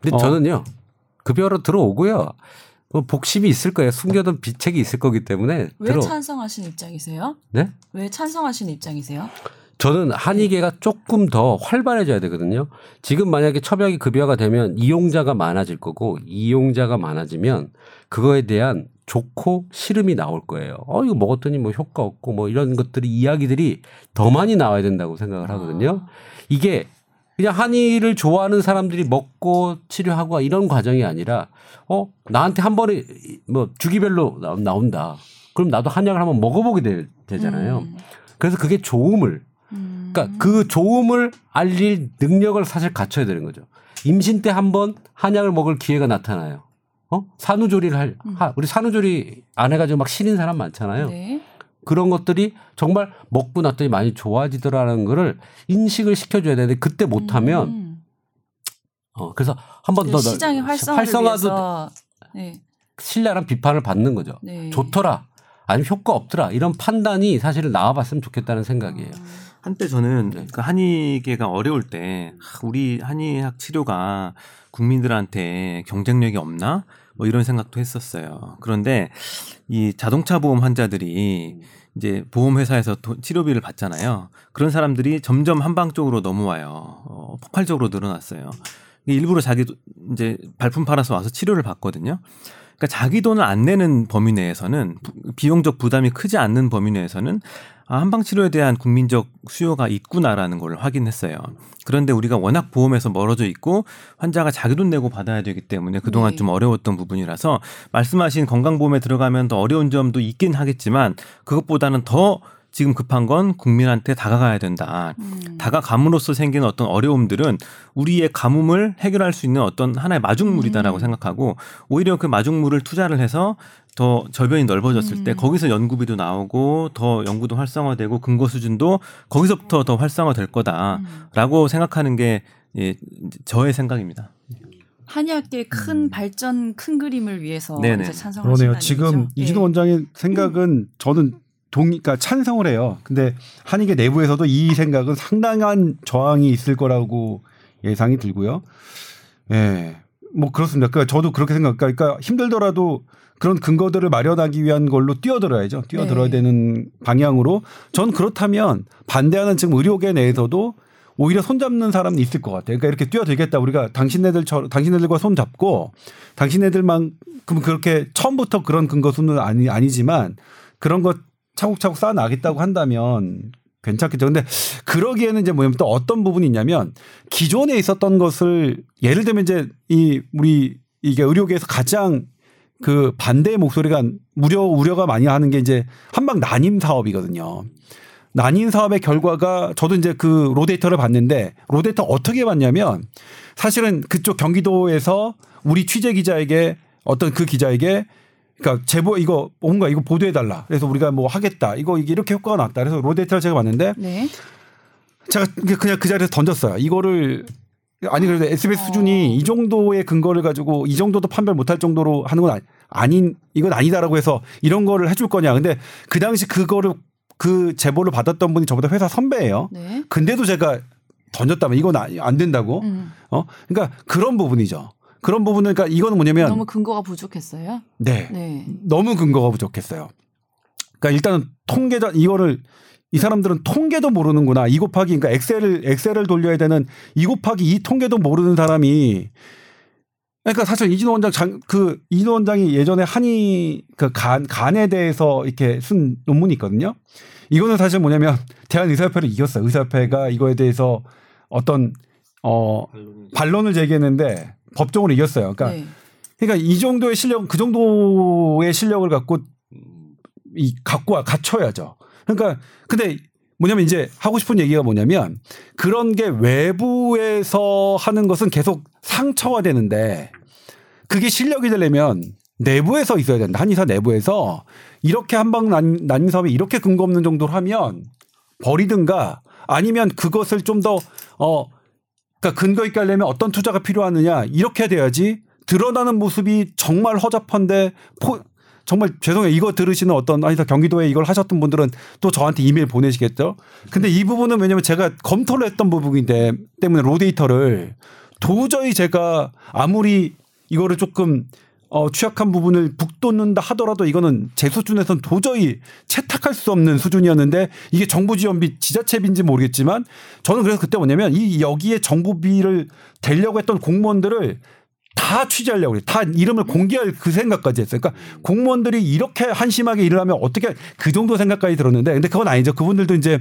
근데 어. 저는요 급여로 들어오고요. 뭐 복심이 있을 거예요. 숨겨둔 비책이 있을 거기 때문에 왜 들어. 찬성하신 입장이세요? 네? 왜 찬성하신 입장이세요? 저는 한의계가 조금 더 활발해져야 되거든요. 지금 만약에 첩약이 급여가 되면 이용자가 많아질 거고 이용자가 많아지면 그거에 대한 좋고 싫음이 나올 거예요. 어 이거 먹었더니 뭐 효과 없고 뭐 이런 것들이 이야기들이 더 많이 나와야 된다고 생각을 하거든요. 이게 그냥 한의를 좋아하는 사람들이 먹고 치료하고 이런 과정이 아니라 어 나한테 한 번에 뭐 주기별로 나- 나온다. 그럼 나도 한약을 한번 먹어보게 되, 되잖아요. 음. 그래서 그게 좋음을 음. 그러니까 그 좋음을 알릴 능력을 사실 갖춰야 되는 거죠. 임신 때 한 번 한약을 먹을 기회가 나타나요. 어? 산후조리를 할, 하, 우리 산후조리 안 해가지고 막 신인 사람 많잖아요. 음. 네. 그런 것들이 정말 먹고 났더니 많이 좋아지더라는 거를 인식을 시켜줘야 되는데 그때 못하면 음. 어 그래서 한번그더 시장의 활성화도 위해서 네. 신랄한 비판을 받는 거죠. 네. 좋더라. 아니면 효과 없더라. 이런 판단이 사실은 나와봤으면 좋겠다는 생각이에요. 한때 저는 네. 그 한의계가 어려울 때 하, 우리 한의학 치료가 국민들한테 경쟁력이 없나 뭐 이런 생각도 했었어요. 그런데 이 자동차 보험 환자들이 이제 보험회사에서 도- 치료비를 받잖아요. 그런 사람들이 점점 한방 쪽으로 넘어와요. 어, 폭발적으로 늘어났어요. 일부러 자기 도- 이제 발품 팔아서 와서 치료를 받거든요. 그러니까 자기 돈을 안 내는 범위 내에서는 부- 비용적 부담이 크지 않는 범위 내에서는 아, 한방 치료에 대한 국민적 수요가 있구나라는 걸 확인했어요. 그런데 우리가 워낙 보험에서 멀어져 있고 환자가 자기 돈 내고 받아야 되기 때문에 그동안 네. 좀 어려웠던 부분이라서 말씀하신 건강보험에 들어가면 더 어려운 점도 있긴 하겠지만 그것보다는 더 지금 급한 건 국민한테 다가가야 된다. 음. 다가감으로써 생기는 어떤 어려움들은 우리의 가뭄을 해결할 수 있는 어떤 하나의 마중물이다라고 음. 생각하고 오히려 그 마중물을 투자를 해서 더 절변이 넓어졌을 때 음. 거기서 연구비도 나오고 더 연구도 활성화되고 근거 수준도 거기서부터 더 활성화될 음. 거다라고 생각하는 게 예, 저의 생각입니다. 한의학계의 큰 발전, 큰 그림을 위해서 네네. 이제 찬성을 그러네요. 지금. 이진호 예. 원장의 생각은 저는 동의, 그러니까 찬성을 해요. 근데 한의계 내부에서도 이 생각은 상당한 저항이 있을 거라고 예상이 들고요. 예. 뭐 그렇습니다. 그러니까 저도 그렇게 생각, 그러니까 힘들더라도 그런 근거들을 마련하기 위한 걸로 뛰어들어야죠. 뛰어들어야 네. 되는 방향으로. 전 그렇다면 반대하는 지금 의료계 내에서도 오히려 손잡는 사람은 있을 것 같아요. 그러니까 이렇게 뛰어들겠다. 우리가 당신네들처럼 당신네들과 손 잡고 당신네들만큼 그렇게 처음부터 그런 근거 수는 아니 아니지만 그런 것 차곡차곡 쌓아 나겠다고 한다면 괜찮겠죠. 근데 그러기에는 이제 뭐냐면 또 어떤 부분이 있냐면 기존에 있었던 것을 예를 들면 이제 이 우리 이게 의료계에서 가장 그 반대의 목소리가 무려 우려가 많이 하는 게 이제 한방 난임 사업이거든요. 난임 사업의 결과가 저도 이제 그 로데이터를 봤는데 로데이터 어떻게 봤냐면 사실은 그쪽 경기도에서 우리 취재 기자에게 어떤 그 기자에게 그러니까 제보 이거 뭔가 이거 보도해 달라. 그래서 우리가 뭐 하겠다. 이거 이게 이렇게 효과가 났다. 그래서 로데이터를 제가 봤는데 네. 제가 그냥 그 자리에서 던졌어요. 이거를 아니 그래도 SBS 어. 수준이 이 정도의 근거를 가지고 이 정도도 판별 못할 정도로 하는 건 아니- 아닌 이건 아니다라고 해서 이런 거를 해줄 거냐. 근데 그 당시 그거를 그 제보를 받았던 분이 저보다 회사 선배예요. 네. 근데도 제가 던졌다면 이건 아- 안 된다고. 음. 어 그러니까 그런 부분이죠. 그런 부분은 그러니까 이거는 뭐냐면 너무 근거가 부족했어요. 네. 네. 너무 근거가 부족했어요. 그러니까 일단은 통계자 이거를 이 사람들은 통계도 모르는구나. 이 곱하기 그러니까 엑셀을 엑셀을 돌려야 되는 이 곱하기 이 통계도 모르는 사람이 그러니까 사실 이진호 원장 장, 그 이진호 원장이 예전에 한의 그간 간에 대해서 이렇게 쓴 논문이 있거든요. 이거는 사실 뭐냐면 *laughs* 대한 의사협회를 이겼어요. 의사협회가 이거에 대해서 어떤 어 반론을 제기했는데 법정으로 이겼어요. 그러니까 네. 그러니까 이 정도의 실력, 그 정도의 실력을 갖고 이 갖고 와 갖춰야죠. 그러니까 근데 뭐냐면 이제 하고 싶은 얘기가 뭐냐면 그런 게 외부에서 하는 것은 계속 상처가 되는데 그게 실력이 되려면 내부에서 있어야 된다. 한의사 내부에서 이렇게 한방 난- 난임 사업이 이렇게 근거 없는 정도로 하면 버리든가 아니면 그것을 좀 더 어, 그러니까 근거 있게 하려면 어떤 투자가 필요하느냐 이렇게 돼야지 드러나는 모습이 정말 허접한데 포, 정말 죄송해요. 이거 들으시는 어떤 아니다 경기도에 이걸 하셨던 분들은 또 저한테 이메일 보내시겠죠. 근데 이 부분은 왜냐면 제가 검토를 했던 부분인데 때문에 로데이터를 도저히 제가 아무리 이거를 조금 어, 취약한 부분을 북돋는다 하더라도 이거는 제 수준에선 도저히 채택할 수 없는 수준이었는데 이게 정부 지원비 지자체비인지 모르겠지만 저는 그래서 그때 뭐냐면 이 여기에 정부비를 대려고 했던 공무원들을 다 취재하려고. 다 이름을 공개할 그 생각까지 했어요. 그러니까 공무원들이 이렇게 한심하게 일을 하면 어떻게 그 정도 생각까지 들었는데 근데 그건 아니죠. 그분들도 이제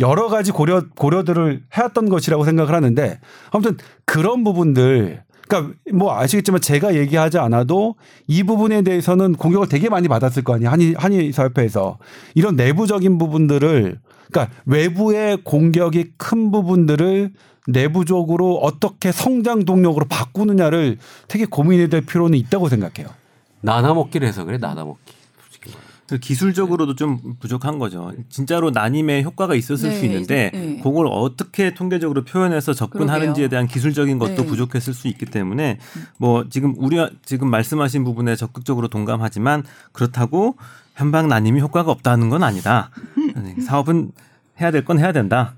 여러 가지 고려 고려들을 해왔던 것이라고 생각을 하는데 아무튼 그런 부분들 그러니까 뭐 아시겠지만 제가 얘기하지 않아도 이 부분에 대해서는 공격을 되게 많이 받았을 거 아니에요 한의 한의사협회에서 이런 내부적인 부분들을 그러니까 외부의 공격이 큰 부분들을 내부적으로 어떻게 성장 동력으로 바꾸느냐를 되게 고민해야 될 필요는 있다고 생각해요. 나눠 먹기를 해서 그래 나눠 먹기. 그 기술적으로도 좀 부족한 거죠. 진짜로 난임의 효과가 있었을 네, 수 있는데 네. 그걸 어떻게 통계적으로 표현해서 접근하는지에 그러게요. 대한 기술적인 것도 네. 부족했을 수 있기 때문에 뭐 지금 우리 지금 말씀하신 부분에 적극적으로 동감하지만 그렇다고 현방 난임이 효과가 없다는 건 아니다. *laughs* 사업은 해야 될 건 해야 된다.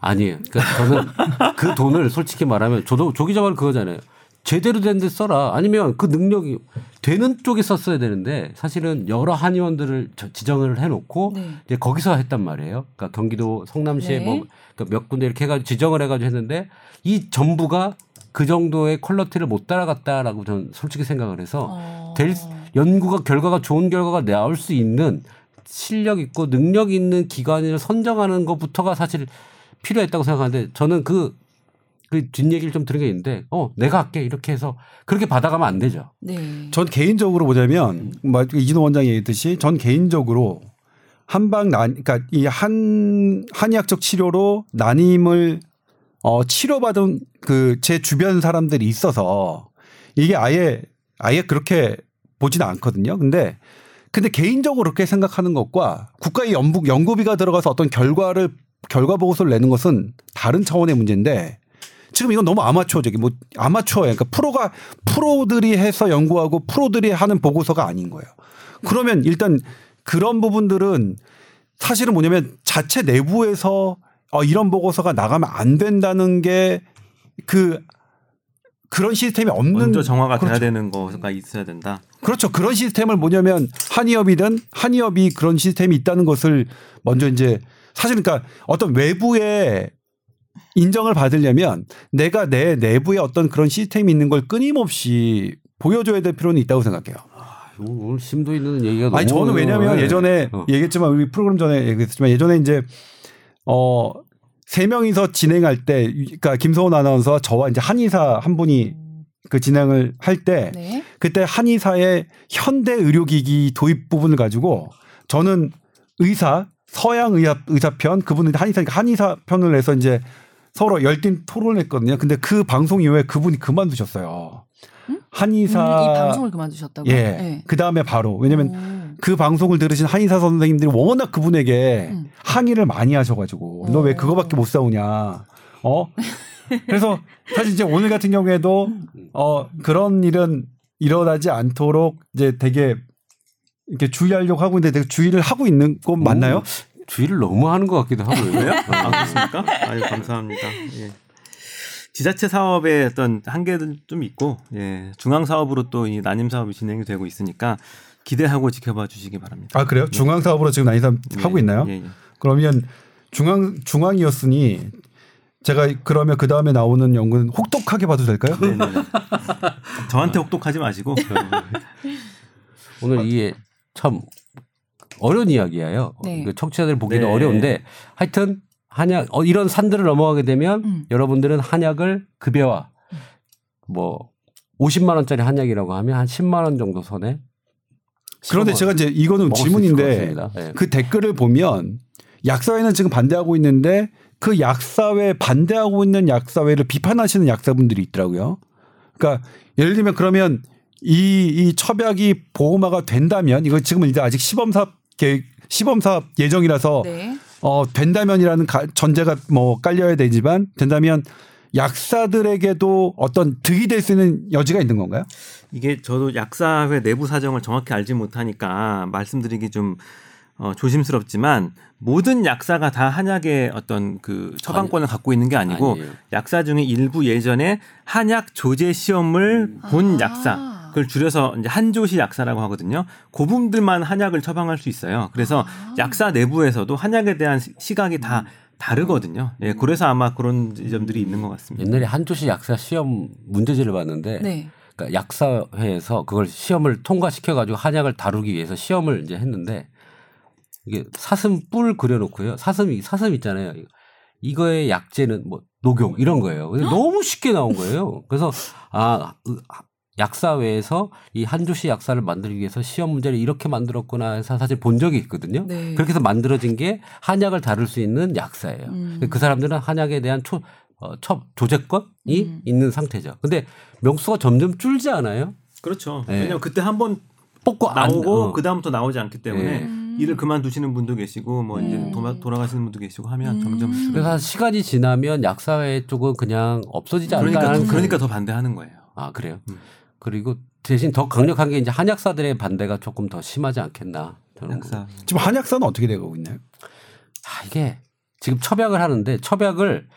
아니에요. 그러니까 저는 그 돈을 솔직히 말하면 저도 조 기자 말 그거잖아요. 제대로 된 데 써라. 아니면 그 능력이 되는 쪽에 썼어야 되는데 사실은 여러 한의원들을 저- 지정을 해놓고 네. 이제 거기서 했단 말이에요. 그러니까 경기도 성남시에 네. 뭐몇 군데 이렇게 해가지고 지정을 해가지고 했는데 이 전부가 그 정도의 퀄러티를 못 따라갔다라고 저는 솔직히 생각을 해서 어. 될 연구가 결과가 좋은 결과가 나올 수 있는 실력 있고 능력 있는 기관을 선정하는 것부터가 사실 필요했다고 생각하는데 저는 그, 그 뒷얘기를 좀 들은 게 있는데 어 내가 할게 이렇게 해서 그렇게 받아가면 안 되죠. 네. 전 개인적으로 보자면 뭐 이진호 원장이 얘기했듯이 전 개인적으로 한방 난 그러니까 이 한 한의학적 치료로 난임을 어 치료받은 그 제 주변 사람들이 있어서 이게 아예 아예 그렇게 보지는 않거든요. 근데 근데 개인적으로 그렇게 생각하는 것과 국가의 연부, 연구비가 들어가서 어떤 결과를 결과 보고서를 내는 것은 다른 차원의 문제인데 지금 이건 너무 아마추어적인 뭐 아마추어예요. 그러니까 프로가 프로들이 해서 연구하고 프로들이 하는 보고서가 아닌 거예요. 그러면 일단 그런 부분들은 사실은 뭐냐면 자체 내부에서 어, 이런 보고서가 나가면 안 된다는 게 그 그런 시스템이 없는 먼저 정화가 돼야 그렇죠. 되는 거가 있어야 된다. 그렇죠. 그런 시스템을 뭐냐면 한의업이든 한의업이 그런 시스템이 있다는 것을 먼저 이제 사실 그러니까 어떤 외부의 인정을 받으려면 내가 내 내부에 어떤 그런 시스템이 있는 걸 끊임없이 보여줘야 될 필요는 있다고 생각해요. 오늘 심도 있는 얘기가 너무 아니 저는 왜냐하면 네. 예전에 어. 얘기했지만 우리 프로그램 전에 얘기했지만 예전에 이제 어 세 명이서 진행할 때 그러니까 김서원 아나운서와 저와 이제 한의사 한 분이 그 진행을 할때 네. 그때 한의사의 현대 의료기기 도입 부분을 가지고 저는 의사 서양 의사 의사편 그분은 한의사니까 한의사 편을 해서 이제 서로 열띤 토론을 했거든요. 근데 그 방송 이후에 그분이 그만두셨어요. 한의사 음, 이 방송을 그만두셨다고요? 예. 네. 그 다음에 바로 왜냐면 오. 그 방송을 들으신 한의사 선생님들이 워낙 그분에게 음. 항의를 많이 하셔가지고 너왜 어. 그거밖에 못 사오냐. 어? 그래서 사실 이제 오늘 같은 경우에도 어 그런 일은 일어나지 않도록 이제 되게 이렇게 주의하려고 하고 있는데 되게 주의를 하고 있는 건 맞나요? 주의를 너무 하는 것 같기도 하고요. 왜요? 아, 그렇습니까? 아유, 감사합니다. 예. 지자체 사업의 어떤 한계는 좀 있고, 예. 중앙 사업으로 또 이 난임 사업이 진행이 되고 있으니까 기대하고 지켜봐 주시기 바랍니다. 아 그래요? 중앙 사업으로 지금 난이사 하고 예, 있나요? 예, 예. 그러면 중앙 중앙이었으니 제가 그러면 그 다음에 나오는 연구는 혹독하게 봐도 될까요? 네네네. 저한테 혹독하지 마시고. *laughs* 오늘 이게 참 어려운 이야기예요. 네. 그 청취자들 보기도 네. 어려운데 하여튼 한약 어, 이런 산들을 넘어가게 되면 음. 여러분들은 한약을 급여와 뭐 50만 원짜리 한약이라고 하면 한 10만 원 정도 선에 그런데 15만 제가 이제 이거는 질문인데. 예. 그 댓글을 보면 약사회는 지금 반대하고 있는데 그 약사회 반대하고 있는 약사회를 비판하시는 약사분들이 있더라고요. 그러니까 예를 들면 그러면 이, 이 첩약이 보호마가 된다면 이거 지금 이제 아직 시범 사업 계획 시범 사업 예정이라서 네. 어 된다면이라는 가- 전제가 뭐 깔려야 되지만 된다면 약사들에게도 어떤 득이 될 수 있는 여지가 있는 건가요? 이게 저도 약사회 내부 사정을 정확히 알지 못하니까 말씀드리기 좀 어, 조심스럽지만 모든 약사가 다 한약의 어떤 그 처방권을 갖고 있는 게 아니고 아니에요. 약사 중에 일부 예전에 한약 조제 시험을 본 아. 약사 그걸 줄여서 이제 한조시 약사라고 하거든요. 그분들만 한약을 처방할 수 있어요. 그래서 아. 약사 내부에서도 한약에 대한 시- 시각이 다 다르거든요. 예, 그래서 아마 그런 점들이 있는 것 같습니다. 옛날에 한조시 약사 시험 문제지를 봤는데 네. 그러니까 약사회에서 그걸 시험을 통과시켜 가지고 한약을 다루기 위해서 시험을 이제 했는데 이게 사슴 뿔 그려놓고요. 사슴이 사슴 있잖아요. 이거의 약재는 뭐 녹용 이런 거예요. 근데 *gasps* 너무 쉽게 나온 거예요. 그래서 아 으, 약사회에서 이 한조씨 약사를 만들기 위해서 시험 문제를 이렇게 만들었구나 해서 사실 본 적이 있거든요. 네. 그렇게 해서 만들어진 게 한약을 다룰 수 있는 약사예요. 음. 그 사람들은 한약에 대한 초, 어, 첫 조제권이 음. 있는 상태죠. 근데 명수가 점점 줄지 않아요? 그렇죠. 네. 왜냐면 그때 한번 뽑고 안- 나오고 어. 그 다음부터 나오지 않기 때문에 음. 일을 그만두시는 분도 계시고 뭐 이제 음. 도마, 돌아가시는 분도 계시고 하면 음. 점점 줄어요. 그래서 시간이 지나면 약사회 쪽은 그냥 없어지지 않을까 그러니까 하는 그러니까 더 반대하는 거예요. 아 그래요. 음. 그리고 대신 더 강력한 게 이제 한약사들의 반대가 조금 더 심하지 않겠나 저는. 약사. 지금 한약사는 어떻게 되고 있나요? 아 이게 지금 첩약을 하는데 첩약을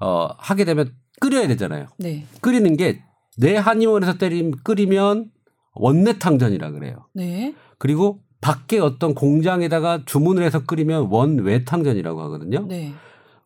어 하게 되면 끓여야 되잖아요. 네. 끓이는 게 내 한의원에서 때림 끓이면 원내탕전이라 그래요. 네. 그리고 밖에 어떤 공장에다가 주문을 해서 끓이면 원외탕전이라고 하거든요. 네.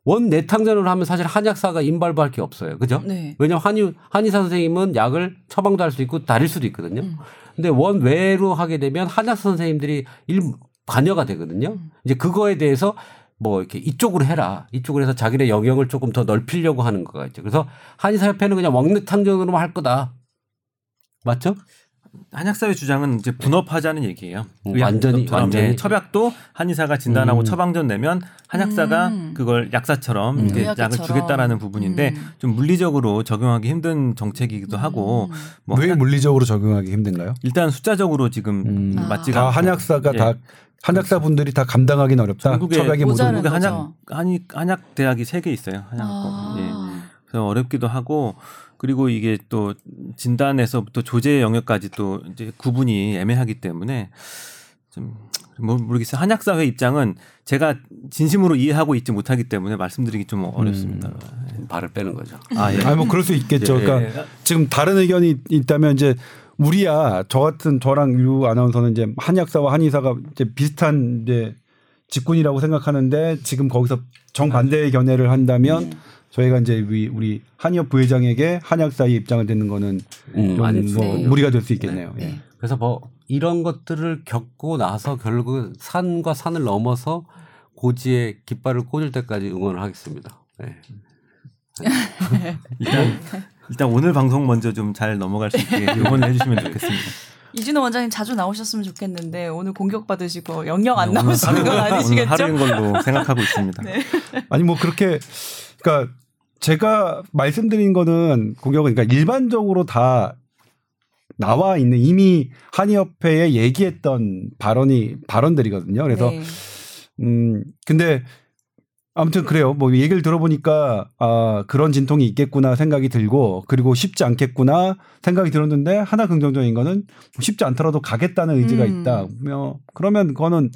원 내탕전으로 하면 사실 한약사가 임발부할 게 없어요. 그죠? 네. 왜냐하면 한의, 한의사 선생님은 약을 처방도 할 수 있고 다릴 수도 있거든요. 음. 근데 원 외로 하게 되면 한약사 선생님들이 일 관여가 되거든요. 음. 이제 그거에 대해서 뭐 이렇게 이쪽으로 해라. 이쪽으로 해서 자기네 영역을 조금 더 넓히려고 하는 거가 있죠. 그래서 한의사협회는 그냥 원내탕전으로만 할 거다. 맞죠? 한약사의 주장은 이제 분업하자는 얘기예요. 음, 완전히. 완전히. 네, 첩약도 한의사가 진단하고 음. 처방전 내면 한약사가 음. 그걸 약사처럼 음. 이제 약을 의학계처럼. 주겠다라는 부분인데 음. 좀 물리적으로 적용하기 힘든 정책이기도 하고 음. 뭐왜 한약- 물리적으로 적용하기 힘든가요? 일단 숫자적으로 지금 음. 아. 맞지가 다 않고. 한약사가 예. 다 한약사 분들이 다 감당하기는 어렵다. 전국에 한국에 거죠. 한약 한약 대학이 세 개 있어요. 한약 아. 예. 그래서 어렵기도 하고 그리고 이게 또 진단에서부터 조제 영역까지 또 이제 구분이 애매하기 때문에 좀뭐 모르겠어요. 한약사회 입장은 제가 진심으로 이해하고 있지 못하기 때문에 말씀드리기 좀 어렵습니다. 발을 빼는 거죠. 아 예. 아니 뭐 그럴 수 있겠죠. 예, 그러니까 예. 지금 다른 의견이 있다면 이제 우리야 저 같은 저랑 유 아나운서는 이제 한약사와 한의사가 이제 비슷한 이제 직군이라고 생각하는데 지금 거기서 정반대의 견해를 한다면 저희가 이제 우리, 우리 한의협 부회장에게 한약사의 입장을 듣는 거는 음, 좀 아닐 수뭐 있군요. 무리가 될 수 있겠네요. 예. 네. 그래서 뭐 이런 것들을 겪고 나서 결국 산과 산을 넘어서 고지에 깃발을 꽂을 때까지 응원을 하겠습니다. 네. *laughs* 일단 일단 오늘 방송 먼저 좀 잘 넘어갈 수 있게 *laughs* 응원을 해주시면 좋겠습니다. 이진호 원장님 자주 나오셨으면 좋겠는데 오늘 공격 받으시고 영영 안 네, 나오시는 건 아니시겠죠? 하루인 걸로 생각하고 있습니다. *laughs* 네. 아니 뭐 그렇게 그러니까 제가 말씀드린 거는 공격은 그러니까 일반적으로 다 나와 있는 이미 한의협회에 얘기했던 발언이 발언들이거든요. 그래서 네. 음 근데 아무튼 그래요. 뭐 얘기를 들어보니까 아 그런 진통이 있겠구나 생각이 들고 그리고 쉽지 않겠구나 생각이 들었는데 하나 긍정적인 거는 쉽지 않더라도 가겠다는 의지가 음. 있다. 뭐 그러면 그거는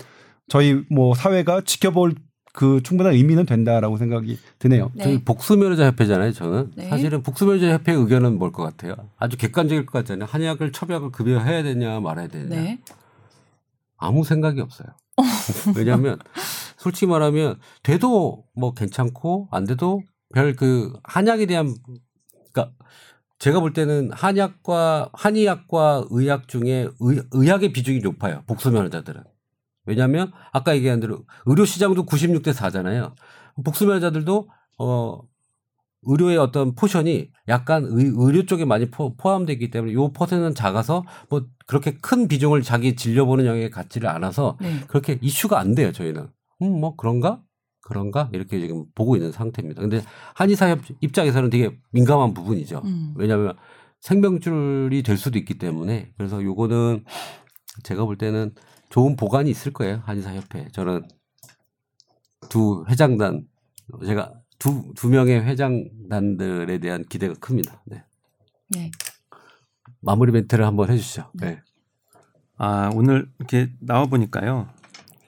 저희 뭐 사회가 지켜볼 그 충분한 의미는 된다라고 생각이 드네요. 네. 저희 복수면허자 협회잖아요. 저는 네. 사실은 복수면허자 협회 의견은 뭘 것 같아요. 아주 객관적일 것 같잖아요. 한약을 첩약을 급여해야 되냐 말아야 되냐 네. 아무 생각이 없어요. 왜냐하면 *laughs* 솔직히 말하면 돼도 뭐 괜찮고 안 돼도 별 그 한약에 대한 그러니까 제가 볼 때는 한약과 한의학과 의학 중에 의, 의학의 비중이 높아요. 복수면허자들은. 왜냐하면 아까 얘기한 대로 의료 시장도 96대 4잖아요. 복수면허자들도 어 의료의 어떤 포션이 약간 의, 의료 쪽에 많이 포, 포함되기 때문에 요 퍼센트는 작아서 뭐 그렇게 큰 비중을 자기 진료보는 영역에 갖지를 않아서 네. 그렇게 이슈가 안 돼요 저희는. 음 뭐 그런가 그런가 이렇게 지금 보고 있는 상태입니다. 근데 한의사 협 입장에서는 되게 민감한 부분이죠. 음. 왜냐하면 생명줄이 될 수도 있기 때문에 그래서 요거는 제가 볼 때는 좋은 보관이 있을 거예요 한의사 협회. 저는 두 회장단 제가 두 두 명의 회장단들에 대한 기대가 큽니다. 네. 네. 마무리 멘트를 한번 해주시죠. 네. 아 오늘 이렇게 나와 보니까요.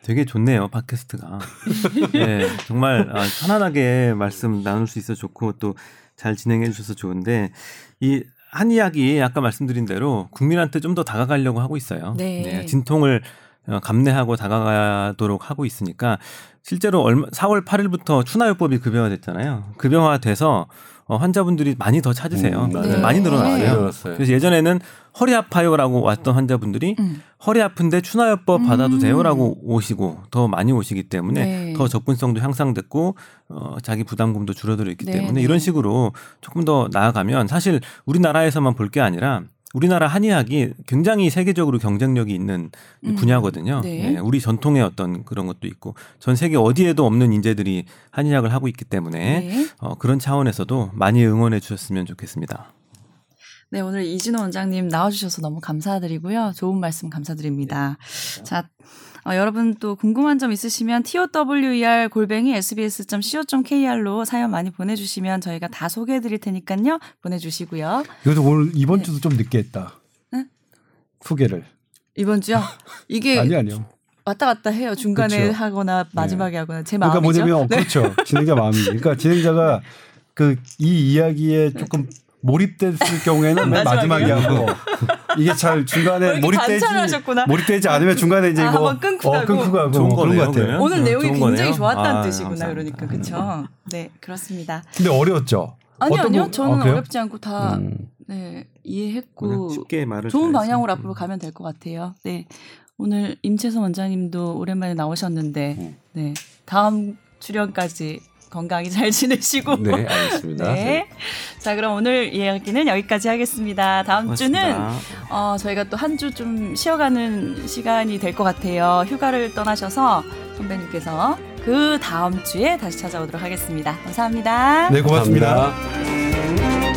되게 좋네요 팟캐스트가. *laughs* 네, 정말 아, 편안하게 말씀 나눌 수 있어 서 좋고 또 잘 진행해 주셔서 좋은데 이 한의학이 아까 말씀드린 대로 국민한테 좀 더 다가가려고 하고 있어요. 네. 진통을 어, 감내하고 다가가도록 하고 있으니까 실제로 얼마 4월 8일부터 추나요법이 급여화 됐잖아요. 급여화 돼서 어, 환자분들이 많이 더 찾으세요. 음. 많이 네. 늘어났어요. 많이 늘어났어요. 그래서 예전에는 허리 아파요라고 왔던 환자분들이 음. 허리 아픈데 추나요법 받아도 음. 돼요라고 오시고 더 많이 오시기 때문에 네. 더 접근성도 향상됐고 어, 자기 부담금도 줄어들어 있기 네, 때문에 네. 이런 식으로 조금 더 나아가면 사실 우리나라에서만 볼 게 아니라 우리나라 한의학이 굉장히 세계적으로 경쟁력이 있는 음. 분야거든요. 네. 예, 우리 전통의 어떤 그런 것도 있고 전 세계 어디에도 없는 인재들이 한의학을 하고 있기 때문에 네. 어, 그런 차원에서도 많이 응원해 주셨으면 좋겠습니다. 네, 오늘 이진호 원장님 나와주셔서 너무 감사드리고요. 좋은 말씀 감사드립니다. 자, 어, 여러분 또 궁금한 점 있으시면 tower 골뱅이 sbs.co.kr로 사연 많이 보내주시면 저희가 다 소개해드릴 테니까요. 보내주시고요. 이것도 오늘 이번 네. 주도 좀 늦게 했다. 네? 소개를. 이번 주요? 이게 *laughs* 아니 아니요. 왔다 갔다 해요. 중간에 그렇죠. 하거나 마지막에 하거나 제 그러니까 마음이죠. 뭐냐면 네. 그렇죠. 진행자 마음이. 그러니까 진행자가 *laughs* 그 이 이야기에 조금 몰입됐을 경우에는 맨 마지막에? 하고 이게 잘 어, 중간에 몰입되지. 몰입되지 않으면 중간에 이제 아, 이거 한번 끊고 어, 가고. 끊고 가고 좋은 뭐 그런 거네요, 것 같아요. 그러면. 오늘 네, 내용이 굉장히 거네요. 좋았다는 아, 뜻이구나. 감사합니다. 그러니까 그렇죠. 네, 그렇습니다. 근데 어려웠죠. 아니요, 어떤 아니요. 부- 저는 아? 어렵지 않고 다 음. 네, 이해했고 쉽게 말을 좋은. 방향으로 음. 앞으로 가면 될 것 같아요. 네. 오늘 임채선 원장님도 오랜만에 나오셨는데 음. 네. 다음 출연까지 건강히 잘 지내시고 네, 알겠습니다. *laughs* 네. 자, 그럼 오늘 이야기는 여기까지 하겠습니다. 다음 주는 고맙습니다. 어, 저희가 또 한 주 좀 쉬어가는 시간이 될 것 같아요. 휴가를 떠나셔서 선배님께서 그 다음 주에 다시 찾아오도록 하겠습니다. 감사합니다. 네, 고맙습니다. 감사합니다.